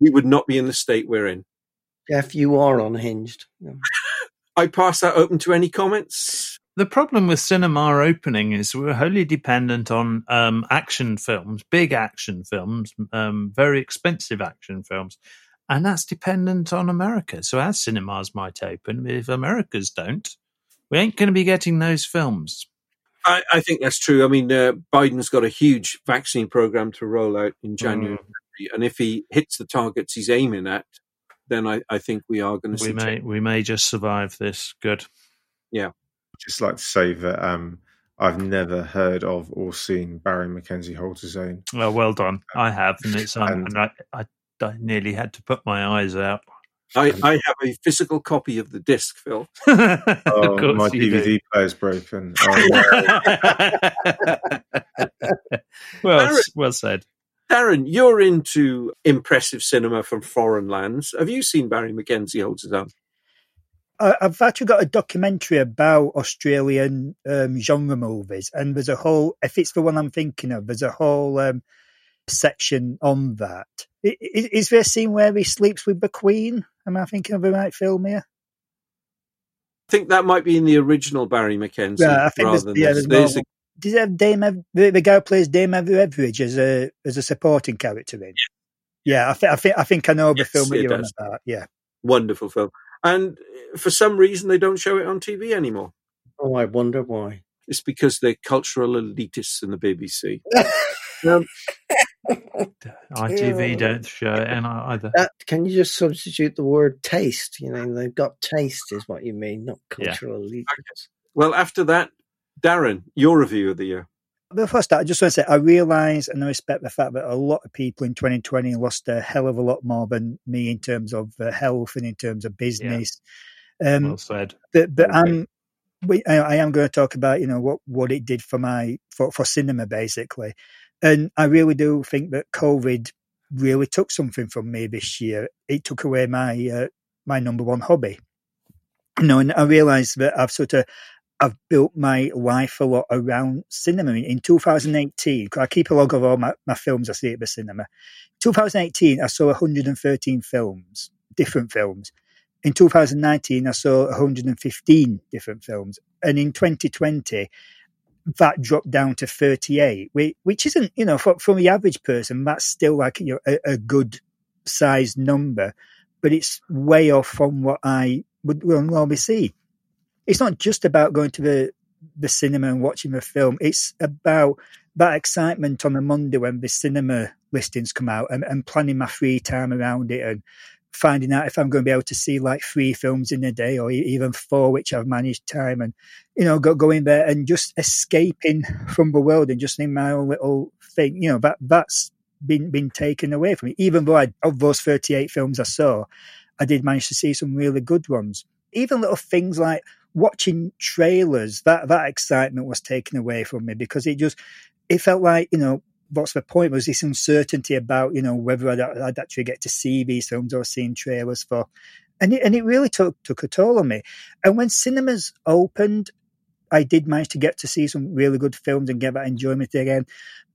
we would not be in the state we're in. Jeff, you are unhinged. I pass that open to any comments. The problem with cinema opening is we're wholly dependent on um, action films, big action films, um, very expensive action films. And that's dependent on America. So our cinemas might open, but if America's don't, we ain't going to be getting those films. I, I think that's true. I mean, uh, Biden's got a huge vaccine program to roll out in January. And if he hits the targets he's aiming at, then I, I think we are going to We may we may just survive this. Good. Yeah. just like to say that um, I've never heard of or seen Barry McKenzie Holds His Own. Well, well done. I have, and it's um, And- and I, I I nearly had to put my eyes out. I, I have a physical copy of the disc, Phil. Oh, course my you do. DVD player's broken. Oh, no. well, Aaron. well said. Darren, you're into impressive cinema from foreign lands. Have you seen Barry McKenzie Holds His Own? I- I've actually got a documentary about Australian um, genre movies, and there's a whole. If it's the one I'm thinking of, there's a whole um, section on that. I- i- Is there a scene where he sleeps with the Queen? Am I thinking of the right film here? I think that might be in the original Barry McKenzie. Yeah, I think rather there's, than yeah, this. there's There's more. Does it have Dame Ev- the, the guy who plays Dame Ev- Everage as a as a supporting character in? Yeah, I think I think I think I know the Yes, film that it you're on does. about. Yeah. wonderful film. And for some reason, they don't show it on TV anymore. Oh, I wonder why. It's because they're cultural elitists in the BBC. um, ITV don't show it, and either. That can you just substitute the word taste? You know, they've got taste, is what you mean, not Yeah. cultural allegiance. well, after that, Darren, your review of the year. Before I start, I just want to say I realise and I respect the fact that a lot of people in 2020 lost a hell of a lot more than me in terms of uh, health and in terms of business. Um, Well said. but but Okay. I'm we, I I am going to talk about you know what what it did for my for for cinema basically, and I really do think that COVID really took something from me this year. It took away my uh, my number one hobby. You know, and I realised that I've sort of I've built my life a lot around cinema. In, in 2018, 'cause I keep a log of all my, my films I see at the cinema. 2018, I saw 113 films, different films. In 2019, I saw 115 different films. And in 2020, that dropped down to 38, which isn't, you know, for, for the average person, that's still like you know, a, a good sized number, but it's way off from what I would normally see. It's not just about going to the, the cinema and watching the film. It's about that excitement on a Monday when the cinema listings come out and, and planning my free time around it and finding out if I'm going to be able to see like three films in a day or even four, which I've managed time and, you know, go, going there and just escaping from the world and just in my own little thing, you know, that, that's been, been taken away from me. Even though I, of those 38 films I saw, I did manage to see some really good ones. Even little things like watching trailers, that, that excitement was taken away from me because it just, it felt like, you know, what's the point? Was this uncertainty about you know whether I'd, I'd actually get to see these films or seen trailers for, and it, and it really took took a toll on me. And when cinemas opened, I did manage to get to see some really good films and get that enjoyment again.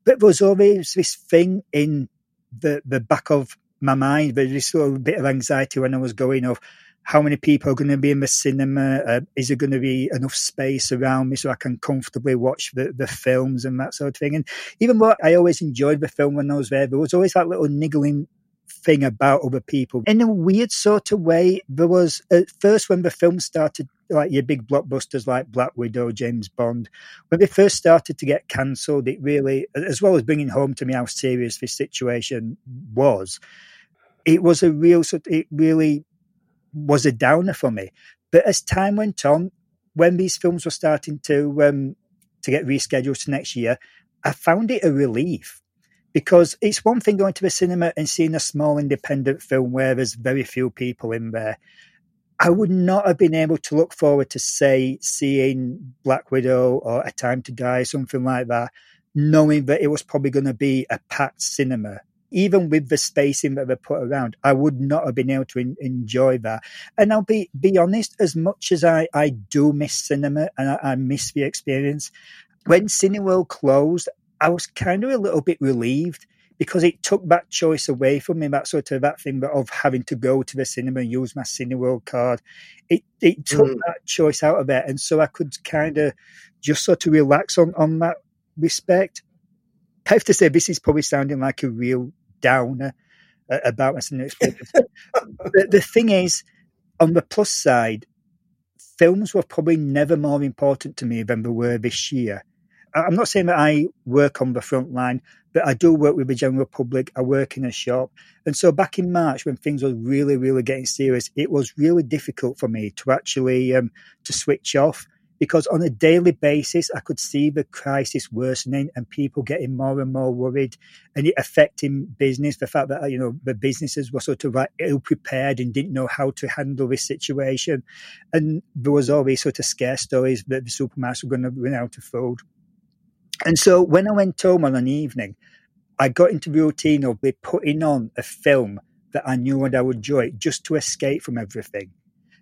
But there was always this thing in the the back of my mind, there but this little bit of anxiety when I was going of how many people are going to be in the cinema? Uh, is there going to be enough space around me so I can comfortably watch the, the films and that sort of thing? And even though I always enjoyed the film when I was there, there was always that little niggling thing about other people. In a weird sort of way, there was at first when the film started, like your big blockbusters like Black Widow, James Bond, when they first started to get cancelled, it really, as well as bringing home to me how serious this situation was, it was a real. It really was a downer for me. But as time went on, when these films were starting to um, to get rescheduled to next year, I found it a relief because it's one thing going to the cinema and seeing a small independent film where there's very few people in there. I would not have been able to look forward to, say, seeing Black Widow or A Time to Die, something like that, knowing that it was probably going to be a packed cinema even with the spacing that they put around, I would not have been able to in, enjoy that. And I'll be be honest, as much as I, I do miss cinema and I, I miss the experience, when Cineworld closed, I was kind of a little bit relieved because it took that choice away from me, that sort of that thing of having to go to the cinema and use my Cineworld card. It it took mm. that choice out of it, and so I could kind of just sort of relax on on that respect. I have to say, this is probably sounding like a real downer uh, about cinema experience. the, the thing is, on the plus side, films were probably never more important to me than they were this year. I'm not saying that I work on the front line, but I do work with the general public. I work in a shop. And so back in March, when things were really, really getting serious, it was really difficult for me to actually um, to switch off because on a daily basis, I could see the crisis worsening and people getting more and more worried and it affecting business. The fact that, uh, you know, the businesses were sort of like ill prepared and didn't know how to handle this situation. And there was all these sort of scare stories that the supermarkets were going to run out of food. And so when I went home on an evening, I got into the routine of putting on a film that I knew what I would enjoy just to escape from everything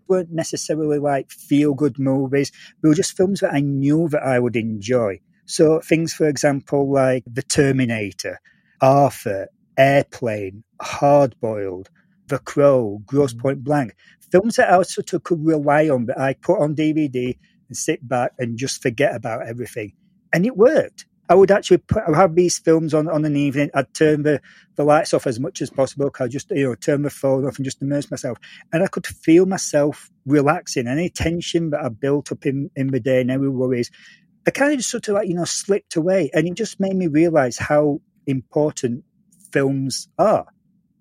weren't necessarily like feel good movies. They were just films that I knew that I would enjoy. So things, for example, like The Terminator, Arthur, Airplane, Hard Boiled, The Crow, Grosse mm. Point Blank, films that I sort of could rely on that I put on DVD and sit back and just forget about everything. And it worked. I would actually put, I have these films on, on an evening. I'd turn the, the lights off as much as possible. I'd just, you know, turn the phone off and just immerse myself. And I could feel myself relaxing. Any tension that I built up in, in the day and any worries, I kind of just sort of like, you know, slipped away. And it just made me realize how important films are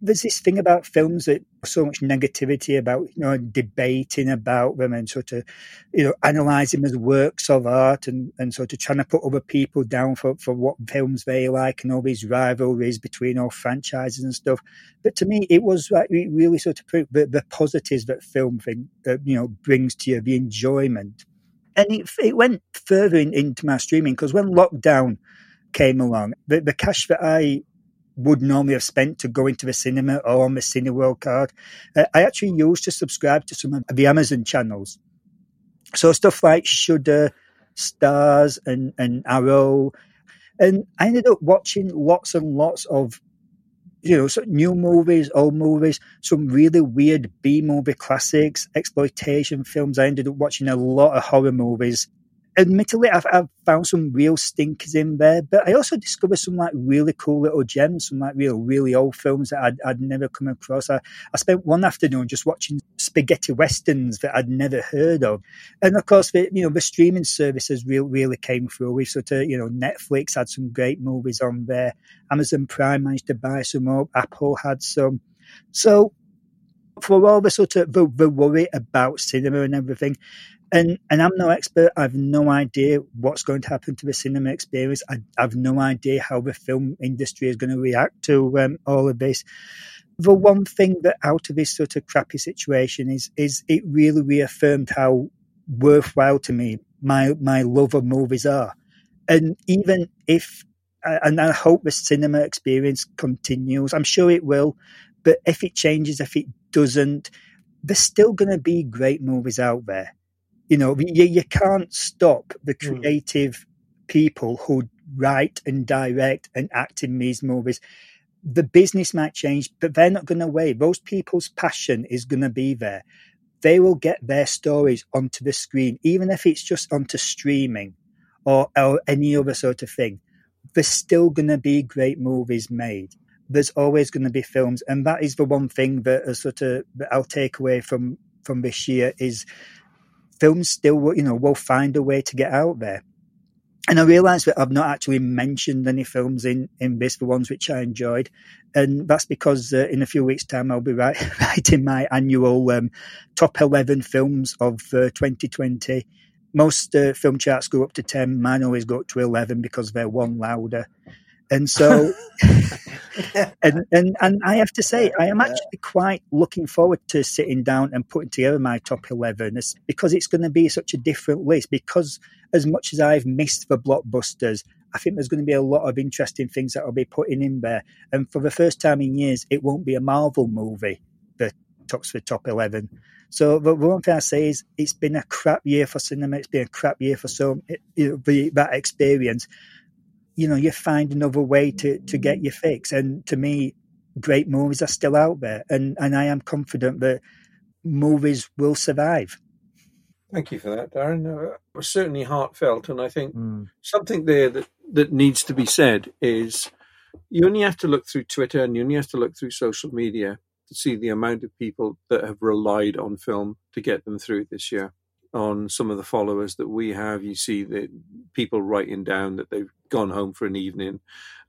there's this thing about films that so much negativity about you know debating about them and sort of you know analysing them as works of art and, and sort of trying to put other people down for, for what films they like and all these rivalries between all franchises and stuff. But to me, it was like really sort of the, the positives that film thing that you know brings to you the enjoyment, and it, it went further in, into my streaming because when lockdown came along, the, the cash that I would normally have spent to go into the cinema or on the Cineworld card. Uh, I actually used to subscribe to some of the Amazon channels. So stuff like Shudder, Starz, and, and Arrow. And I ended up watching lots and lots of you know, sort of new movies, old movies, some really weird B movie classics, exploitation films. I ended up watching a lot of horror movies admittedly, I've, I've, found some real stinkers in there, but I also discovered some like really cool little gems, some like real, really old films that I'd, I'd never come across. I, I spent one afternoon just watching spaghetti westerns that I'd never heard of. And of course, the, you know, the streaming services really, really came through. We sort of, you know, Netflix had some great movies on there. Amazon Prime managed to buy some up. Apple had some. So for all the sort of the, the worry about cinema and everything, and and I'm no expert. I've no idea what's going to happen to the cinema experience. I, have no idea how the film industry is going to react to um, all of this. The one thing that out of this sort of crappy situation is is it really reaffirmed how worthwhile to me my my love of movies are. And even if and I hope the cinema experience continues. I'm sure it will, but if it changes, if it doesn't, there's still going to be great movies out there. You know, you, you can't stop the hmm. creative people who write and direct and act in these movies. The business might change, but they're not going to wait. Those people's passion is going to be there. They will get their stories onto the screen, even if it's just onto streaming or, or any other sort of thing. There's still going to be great movies made. There's always going to be films, and that is the one thing that sort of that I'll take away from from this year is films still, you know, will find a way to get out there. And I realise that I've not actually mentioned any films in, in this, the ones which I enjoyed. And that's because uh, in a few weeks' time, I'll be write, writing my annual um, top 11 films of uh, 2020. Most uh, film charts go up to 10. Mine always go up to 11 because they're one louder. And so, and, and, and I have to say, I am actually quite looking forward to sitting down and putting together my top 11 It's because it's going to be such a different list. Because as much as I've missed the blockbusters, I think there's going to be a lot of interesting things that I'll be putting in there. And for the first time in years, it won't be a Marvel movie that tops the top 11. So the one thing I say is it's been a crap year for cinema. It's been a crap year for some, you know, the, that experience you know, you find another way to, to get your fix. And to me, great movies are still out there. And, and I am confident that movies will survive. Thank you for that, Darren. Uh, it was certainly heartfelt, and I think Hmm. something there that, that needs to be said is you only have to look through Twitter and you only have to look through social media to see the amount of people that have relied on film to get them through this year. On some of the followers that we have, you see the people writing down that they've gone home for an evening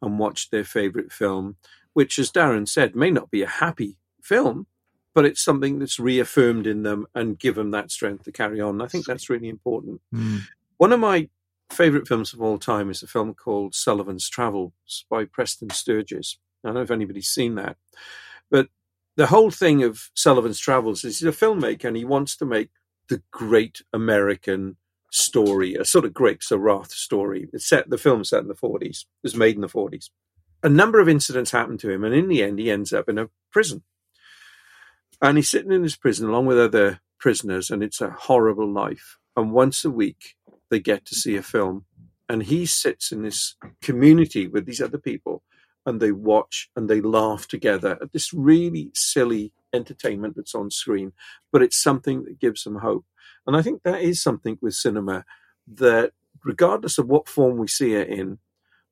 and watched their favorite film, which, as Darren said, may not be a happy film, but it's something that's reaffirmed in them and give them that strength to carry on. I think that's really important. Hmm. One of my favorite films of all time is a film called Sullivan's Travels by Preston Sturges. I don't know if anybody's seen that, but the whole thing of Sullivan's Travels is he's a filmmaker and he wants to make the great American story, a sort of Grapes of Wrath story. It's set, the film set in the 40s, it was made in the 40s. A number of incidents happen to him, and in the end, he ends up in a prison. And he's sitting in his prison along with other prisoners, and it's a horrible life. And once a week, they get to see a film. And he sits in this community with these other people, and they watch and they laugh together at this really silly entertainment that's on screen. But it's something that gives them hope. And I think that is something with cinema that, regardless of what form we see it in,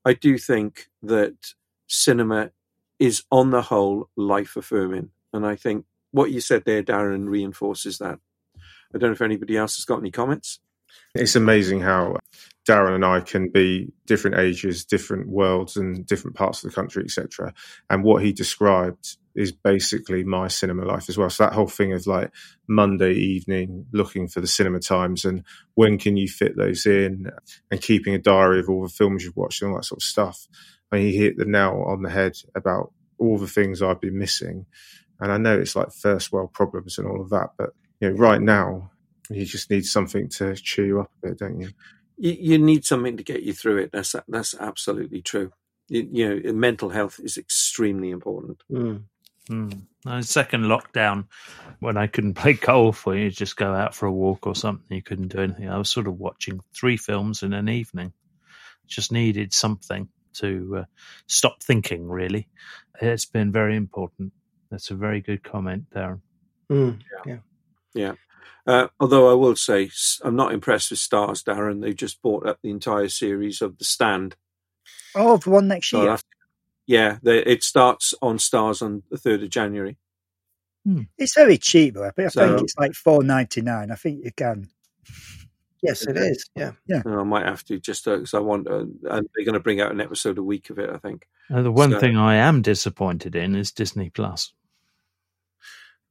I do think that cinema is, on the whole, life affirming. And I think what you said there, Darren, reinforces that. I don't know if anybody else has got any comments. It's amazing how Darren and I can be different ages, different worlds, and different parts of the country, etc. And what he described is basically my cinema life as well. So that whole thing of like Monday evening looking for the cinema times and when can you fit those in, and keeping a diary of all the films you've watched and all that sort of stuff. And he hit the nail on the head about all the things I've been missing. And I know it's like first world problems and all of that, but you know, right now you just need something to cheer you up a bit, don't you? You, you need something to get you through it. That's that's absolutely true. You, you know, mental health is extremely important. Hmm. No, second lockdown, when I couldn't play golf or you just go out for a walk or something, you couldn't do anything. I was sort of watching three films in an evening. Just needed something to uh, stop thinking, really. It's been very important. That's a very good comment, Darren. Mm, yeah. Yeah. Uh, although I will say, I'm not impressed with Starz, Darren. They just bought up the entire series of The Stand. Oh, the one next year. have to- yeah, they, it starts on Starz on the 3rd of January. It's very cheap, though. I think, I So- think it's like four ninety nine. I think you can. Yes, it is. Yeah. Yeah. And I might have to just because I want, uh, and they're going to bring out an episode a week of it, I think. Uh, the one So- thing I am disappointed in is Disney Plus.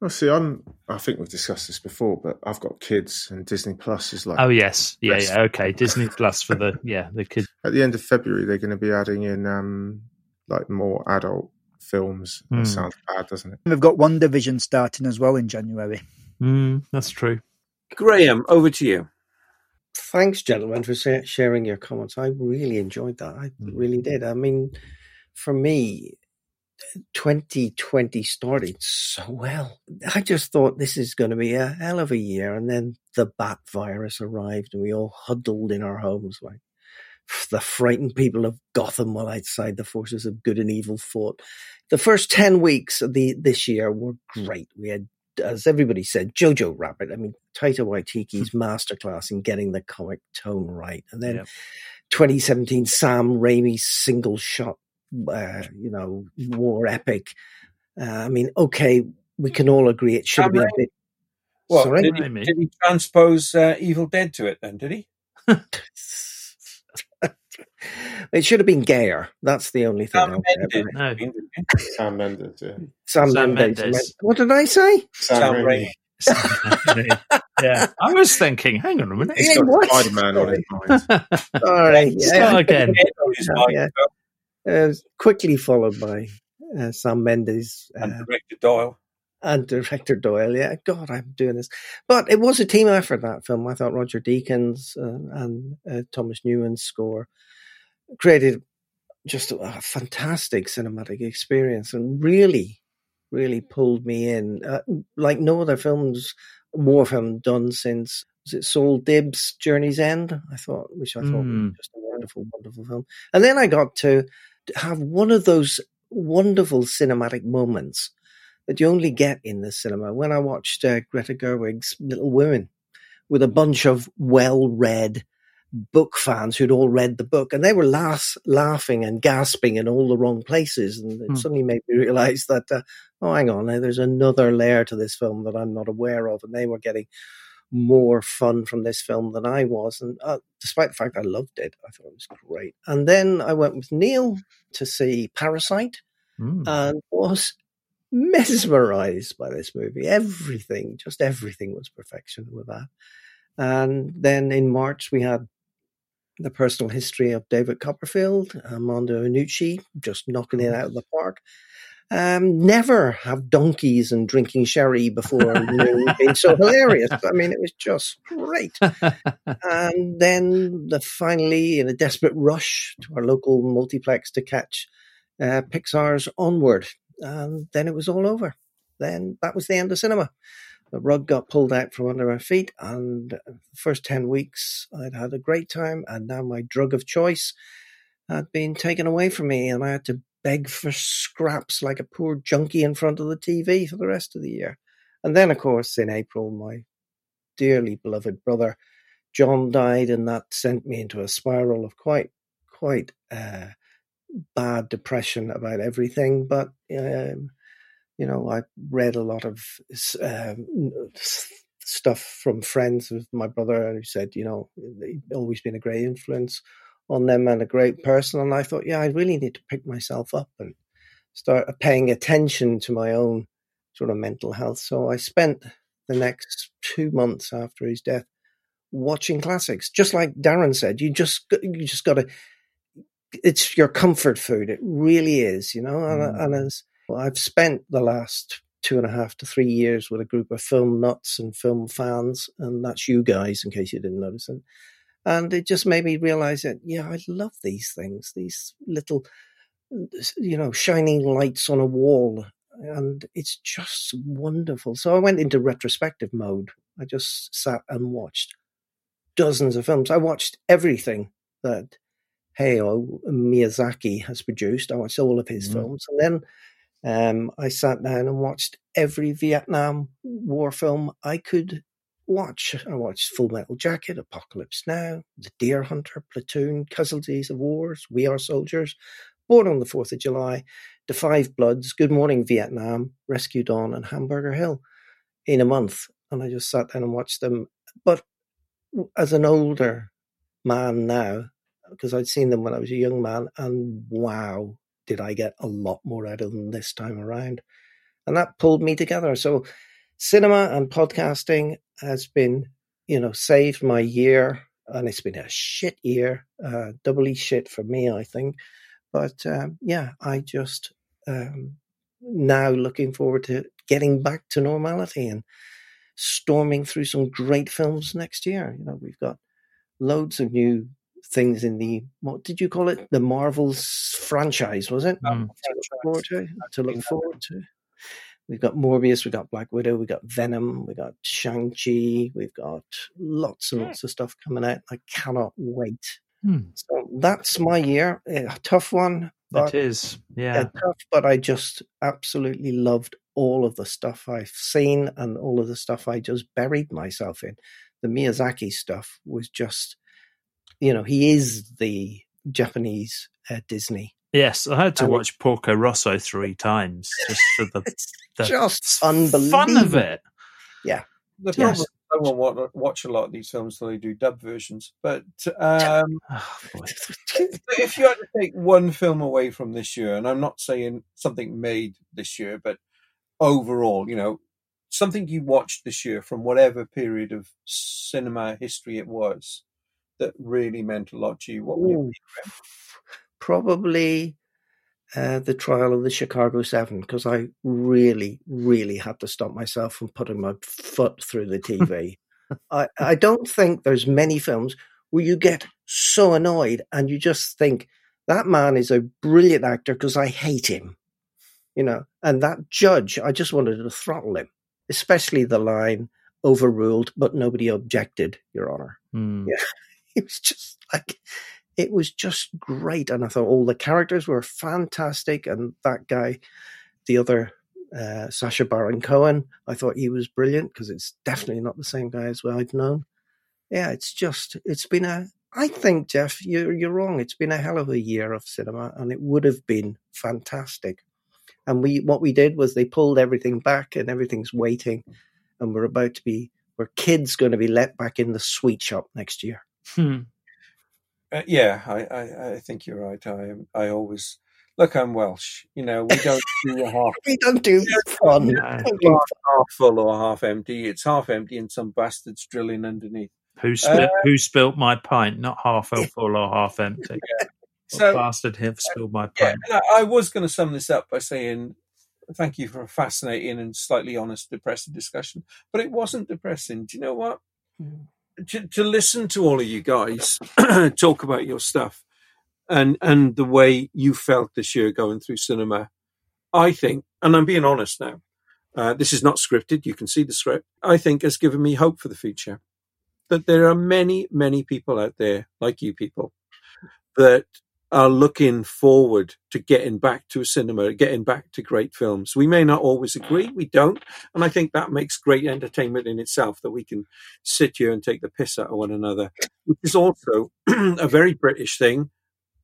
Well, see, I'm. I think we've discussed this before, but I've got kids, and Disney Plus is like. Oh yes, yeah, yeah, okay. Disney Plus for the yeah the kids. At the end of February, they're going to be adding in um, like more adult films. Hmm. That sounds bad, doesn't it? We've got WandaVision starting as well in January. Mm, that's true. Graham, over to you. thanks, gentlemen, for sharing your comments. I really enjoyed that. I really did. I mean, for me, 2020 started so well. I just thought this is going to be a hell of a year. And then the bat virus arrived and we all huddled in our homes like the frightened people of Gotham while outside the forces of good and evil fought. The first 10 weeks of the this year were great. We had, as everybody said, Jojo Rabbit. I mean, Taika Waititi's hmm. masterclass in getting the comic tone right. And then Yep. 2017, Sam Raimi's single shot, uh, you know, war epic. Uh, I mean, okay, we can all agree it should have been a bit. What Sorry? did he, Raimi. did he transpose uh, Evil Dead to it? Then did he? It should have been gayer. That's the only thing. Sam Mendes. No. Sam Mendes. Yeah. Sam, Sam Mendes. Mendes. What did I say? Sam, Sam Raimi. Raimi. yeah, I was thinking. Hang on a minute. He's Yeah, got what? Spider Man on his mind. Sorry. Start again. His Yeah. Uh, quickly followed by uh, Sam Mendes uh, and director Doyle. and director Doyle. Yeah, God, I'm doing this. But it was a team effort, that film. I thought Roger Deakins uh, and uh, Thomas Newman's score created just a, a fantastic cinematic experience and really, really pulled me in. Uh, like no other films, war film done since, was it Saul Dibb's Journey's End? I thought, which I thought Mm. was just a wonderful, wonderful film. And then I got to have one of those wonderful cinematic moments that you only get in the cinema when I watched uh, Greta Gerwig's Little Women with a bunch of well-read book fans who'd all read the book and they were laugh, laughing and gasping in all the wrong places and it Hmm. suddenly made me realize that uh, oh hang on there's another layer to this film that I'm not aware of and they were getting more fun from this film than I was and uh, despite the fact I loved it I thought it was great and then I went with Neil to see Parasite Mm. and was mesmerized by this movie. Everything, just everything was perfection with that. And then in March, we had the personal history of David Copperfield, Armando Iannucci, just knocking it out of the park. Um, never have donkeys and drinking sherry before noon been so hilarious. I mean, it was just great. and then the finally, in a desperate rush to our local multiplex to catch uh, Pixar's Onward, and then it was all over. Then that was the end of cinema. The rug got pulled out from under our feet, and the first 10 weeks I'd had a great time, and now my drug of choice had been taken away from me, and I had to beg for scraps like a poor junkie in front of the TV for the rest of the year. And then, of course, in April, my dearly beloved brother John died, and that sent me into a spiral of quite, quite uh, bad depression about everything. But um, you know, I read a lot of um, stuff from friends of my brother who said, you know, always been a great influence on them and a great person. And I thought, yeah, I really need to pick myself up and start paying attention to my own sort of mental health. So I spent the next two months after his death watching classics. Just like Darren said, you just you just got to. It's your comfort food. It really is, you know. And, Mm. and as well, I've spent the last two and a half to three years with a group of film nuts and film fans, and that's you guys, in case you didn't notice it. And it just made me realize that, yeah, I love these things, these little, you know, shining lights on a wall. And it's just wonderful. So I went into retrospective mode. I just sat and watched dozens of films. I watched everything that Hayao Miyazaki has produced. I watched all of his Mhm. films. And then um, I sat down and watched every Vietnam War film I could watch. I watched Full Metal Jacket, Apocalypse Now, The Deer Hunter, Platoon, Casualties of Wars, We Are Soldiers, Born on the 4th of July, The Five Bloods, Good Morning Vietnam, Rescue Dawn, and Hamburger Hill in a month. And I just sat down and watched them. But as an older man now, because I'd seen them when I was a young man, and wow, did I get a lot more out of them this time around. And that pulled me together. So cinema and podcasting has been, you know, saved my year. And it's been a shit year, uh, doubly shit for me, I think. But um, yeah, I just um, now looking forward to getting back to normality and storming through some great films next year. You know, we've got loads of new things in the what did you call it? The Marvels franchise, was it? Mm. To look forward to. To look forward to. We've got Morbius, we've got Black Widow, we've got Venom, we've got Shang Chi, we've got lots and lots of stuff coming out. I cannot wait. Hmm. So that's my year. A tough one, but It is. yeah, Yeah. tough, but I just absolutely loved all of the stuff I've seen and all of the stuff I just buried myself in. The Miyazaki stuff was just, you know, he is the Japanese uh, Disney. Yes, I had to And it- watch Porco Rosso three times just for the, the just fun of unbelievable. it. Yeah. The Yes. problem I won't wa- watch a lot of these films till they do dub versions. But um, Oh, if you had to take one film away from this year, and I'm not saying something made this year, but overall, you know, something you watched this year from whatever period of cinema history it was that really meant a lot to you, what would it Ooh. be? Probably uh, the trial of the Chicago Seven, because I really, really had to stop myself from putting my foot through the TV. I, I don't think there's many films where you get so annoyed and you just think that man is a brilliant actor because I hate him, you know. And that judge, I just wanted to throttle him, especially the line "overruled, but nobody objected, Your Honor." Hmm. Yeah. It was just like it was just great, and I thought all the characters were fantastic, and that guy, the other uh, Sacha Baron Cohen, I thought he was brilliant because it's definitely not the same guy as well I've known. Yeah, it's just it's been a. I think Jeff, you're you're wrong. It's been a hell of a year of cinema, and it would have been fantastic. And we what we did was they pulled everything back, and everything's waiting, and we're about to be. We're kids going to be let back in the sweet shop next year. Hmm. Uh, yeah, I, I, I think you're right. I I always look. I'm Welsh. You know, we don't do a half We don't do fun. No. Don't do glass half full or half empty. It's half empty, and some bastards drilling underneath. Who uh, spilt, who spilt my pint? Not half full or half empty. What So bastard have uh, spilled my pint? and I, I was going to sum this up by saying thank you for a fascinating and slightly honest, depressing discussion. But it wasn't depressing. Do you know what? Hmm. To, to listen to all of you guys talk about your stuff and and the way you felt this year going through cinema, I think, and I'm being honest now. Uh, this is not scripted. You can see the script. I think has given me hope for the future. That there are many, many people out there like you people that are looking forward to getting back to a cinema, getting back to great films. We may not always agree, we don't, and I think that makes great entertainment in itself that we can sit here and take the piss out of one another, which is also a very British thing,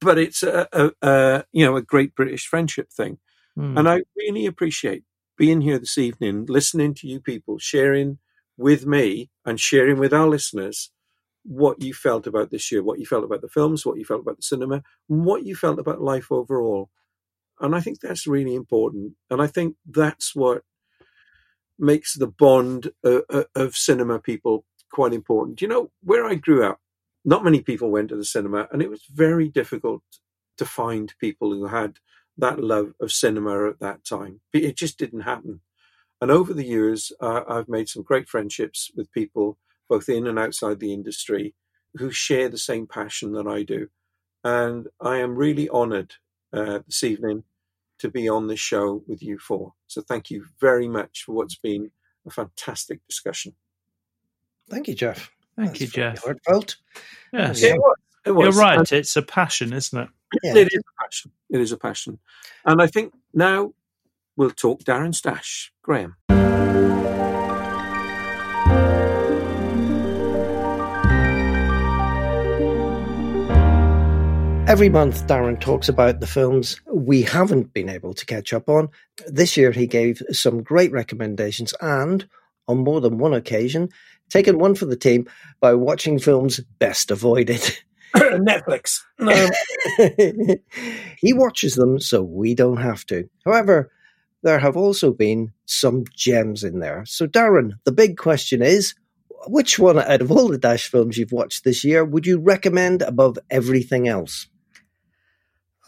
but it's a, a, a you know a great British friendship thing, Hmm. and I really appreciate being here this evening, listening to you people, sharing with me and sharing with our listeners what you felt about this year, what you felt about the films, what you felt about the cinema, and what you felt about life overall. And I think that's really important. And I think that's what makes the bond uh, uh, of cinema people quite important. You know, where I grew up, not many people went to the cinema, and it was very difficult to find people who had that love of cinema at that time. It just didn't happen. And over the years, uh, I've made some great friendships with people both in and outside the industry who share the same passion that I do. And I am really honored uh, this evening to be on this show with you four. So thank you very much for what's been a fantastic discussion. Thank you, Jeff. Thank you, That's very Jeff. Heartfelt. Yes. Yeah. It was. It was. You're right. And It's a passion, isn't it? Yeah. It is a passion. It is a passion. And I think now we'll talk Darren's Dash. Graham. Every month, Darren talks about the films we haven't been able to catch up on. This year, he gave some great recommendations and, on more than one occasion, taken one for the team by watching films best avoided. Netflix. He watches them so we don't have to. However, there have also been some gems in there. So, Darren, the big question is which one out of all the Dash films you've watched this year would you recommend above everything else?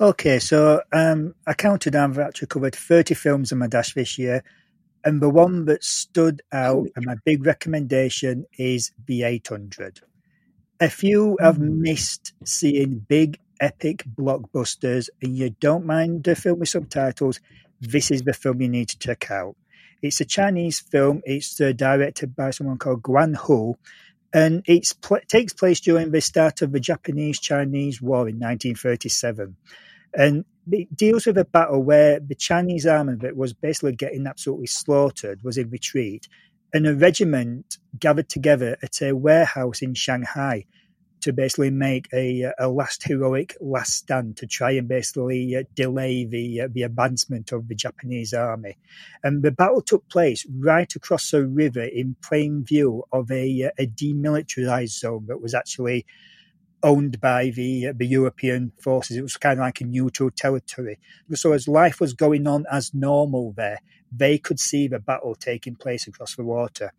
Okay, so um, I counted down I've actually covered 30 films in my dash this year. And the one that stood out and my big recommendation is The 800. If you have missed seeing big, epic blockbusters and you don't mind the film with subtitles, this is the film you need to check out. It's a Chinese film. It's uh, directed by someone called Guan Hu, and it pl- takes place during the start of the Japanese-Chinese War in 1937. And it deals with a battle where the Chinese army that was basically getting absolutely slaughtered was in retreat, and a regiment gathered together at a warehouse in Shanghai to basically make a, a last heroic last stand to try and basically uh, delay the uh, the advancement of the Japanese army. And the battle took place right across a river in plain view of a, a demilitarized zone that was actually owned by the uh, the European forces. It was kind of like a neutral territory. So as life was going on as normal there, they could see the battle taking place across the water.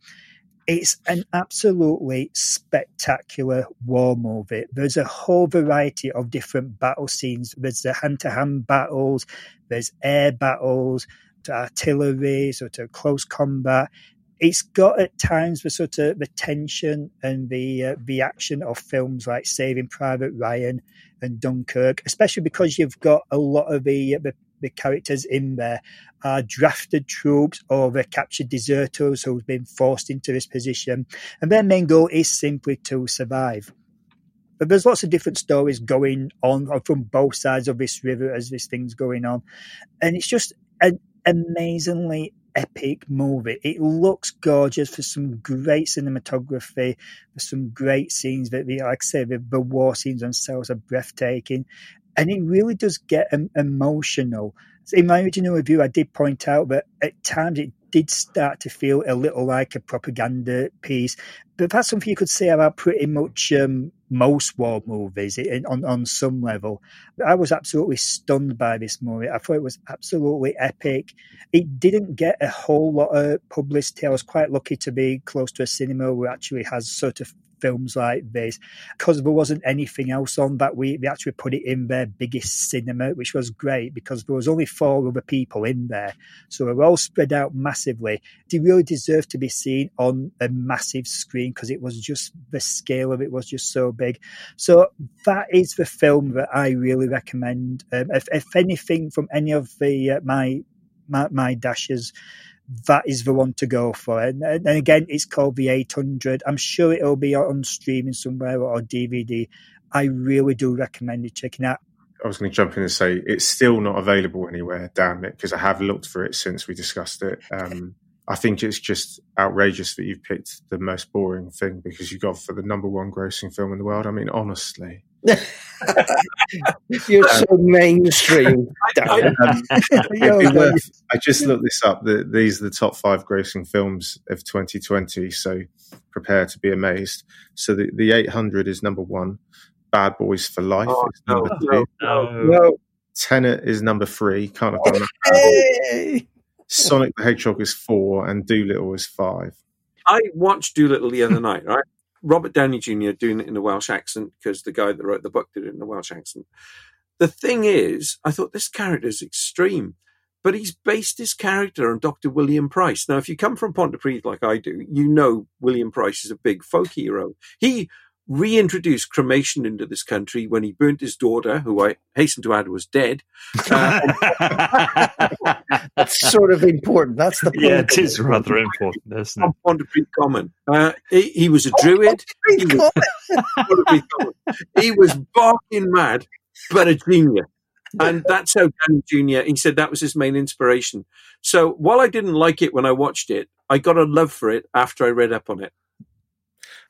It's an absolutely spectacular war movie. There's a whole variety of different battle scenes. There's the hand-to-hand battles, there's air battles, to artillery, sort of close combat. It's got at times the sort of the tension and the uh, the action of films like Saving Private Ryan and Dunkirk, especially because you've got a lot of the the the characters in there are drafted troops or they're captured deserters who've been forced into this position. And their main goal is simply to survive. But there's lots of different stories going on from both sides of this river as this thing's going on. And it's just an amazingly epic movie. It looks gorgeous for some great cinematography, for some great scenes that, like I say, the, the war scenes themselves are breathtaking and it really does get emotional. So In my original review, I did point out that at times it did start to feel a little like a propaganda piece, but that's something you could say about pretty much um, most war movies on, on some level. I was absolutely stunned by this movie. I thought it was absolutely epic. It didn't get a whole lot of publicity. I was quite lucky to be close to a cinema who actually has sort of films like this because there wasn't anything else on that week. They actually put it in their biggest cinema, which was great because there was only four other people in there, so they were all spread out massively. They really deserved to be seen on a massive screen because it was just the scale of it was just so big. So that is the film that I really recommend. Um, if, if anything from any of the uh, my my, my dashes that is the one to go for. And, and again, it's called the 800. I'm sure it'll be on streaming somewhere or DVD. I really do recommend you checking out. I was going to jump in and say it's still not available anywhere, damn it, because I have looked for it since we discussed it. Um, I think it's just outrageous that you've picked the most boring thing because you got for the number one grossing film in the world. I mean, honestly. You're so mainstream. um, worth, I just looked this up. The, these are the top five grossing films of 2020. So prepare to be amazed. So the, the 800 is number one. Bad Boys for Life Oh, is number no, two. no, no. Tenet is number three. Can't have done that. Sonic the Hedgehog is four, and Dolittle is five. I watched Dolittle the other night, right? Robert Downey Jr. doing it in a Welsh accent because the guy that wrote the book did it in a Welsh accent. The thing is, I thought this character is extreme, but he's based his character on Dr. William Price. Now, if you come from Pontypridd like I do, you know William Price is a big folk hero. He reintroduced cremation into this country when he burnt his daughter, who I hasten to add was dead. Uh, That's sort of important. That's the point. yeah, it is rather important, isn't it? on Pontypridd Common. Uh, he, he was a druid. He was, Common. he was barking mad, but a genius. And that's how Downey Jr. He said that was his main inspiration. So while I didn't like it when I watched it, I got a love for it after I read up on it.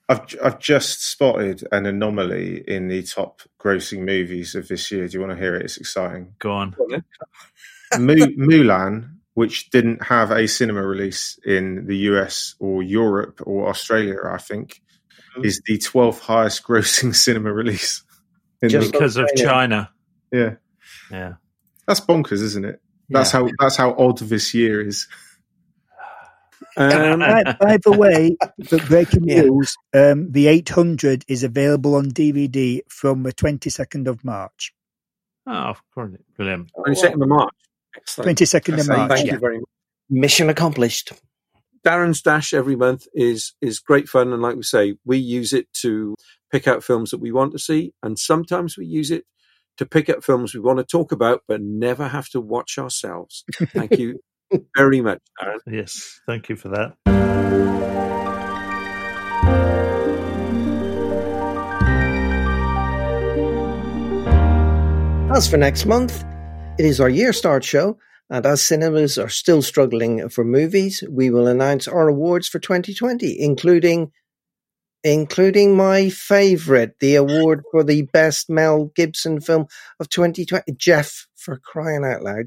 I've I've just spotted an anomaly in the top grossing movies of this year. Do you want to hear it? It's exciting. Go on. Mu- Mulan, which didn't have a cinema release in the US or Europe or Australia, I think, is the 12th highest grossing cinema release. In Just the, Because of China. yeah, Yeah. that's bonkers, isn't it? That's Yeah. how that's how odd this year is. Um, by, by the way, for breaking Yeah. news, um, the 800 is available on DVD from the 22nd of March. Oh, brilliant. brilliant. 22nd of March. Excellent. 22nd of March. Thank yeah. you very much. Mission accomplished. Darren's Dash every month is is great fun, and like we say, we use it to pick out films that we want to see, and sometimes we use it to pick up films we want to talk about, but never have to watch ourselves. Thank you very much, Darren. Yes, thank you for that. As for next month, it is our year start show, and as cinemas are still struggling for movies, we will announce our awards for 2020, including including my favorite, the award for the best Mel Gibson film of 2020. Jeff, for crying out loud.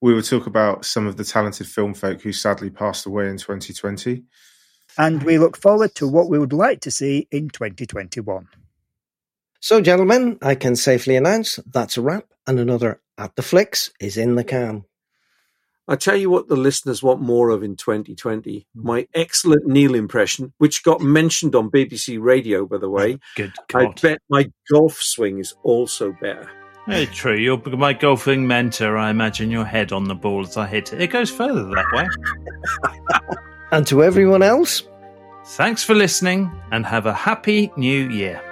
We will talk about some of the talented film folk who sadly passed away in 2020. And we look forward to what we would like to see in 2021. So, gentlemen, I can safely announce that's a wrap, and another At the Flicks is in the can. I tell you what, the listeners want more of in 2020. My excellent Neil impression, which got mentioned on BBC Radio, by the way. Good I bet my golf swing is also better. Very true. You're my golfing mentor. I imagine your head on the ball as I hit it. It goes further that way. And to everyone else, Thanks for listening and have a happy new year.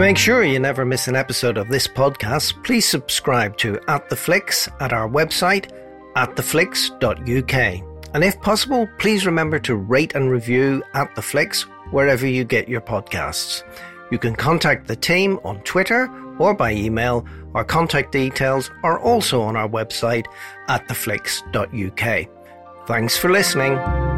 To make sure you never miss an episode of this podcast, please subscribe to At the Flicks at our website, attheflicks.uk. And if possible, please remember to rate and review At the Flicks wherever you get your podcasts. You can contact the team on Twitter or by email. Our contact details are also on our website, at attheflicks.uk. Thanks for listening.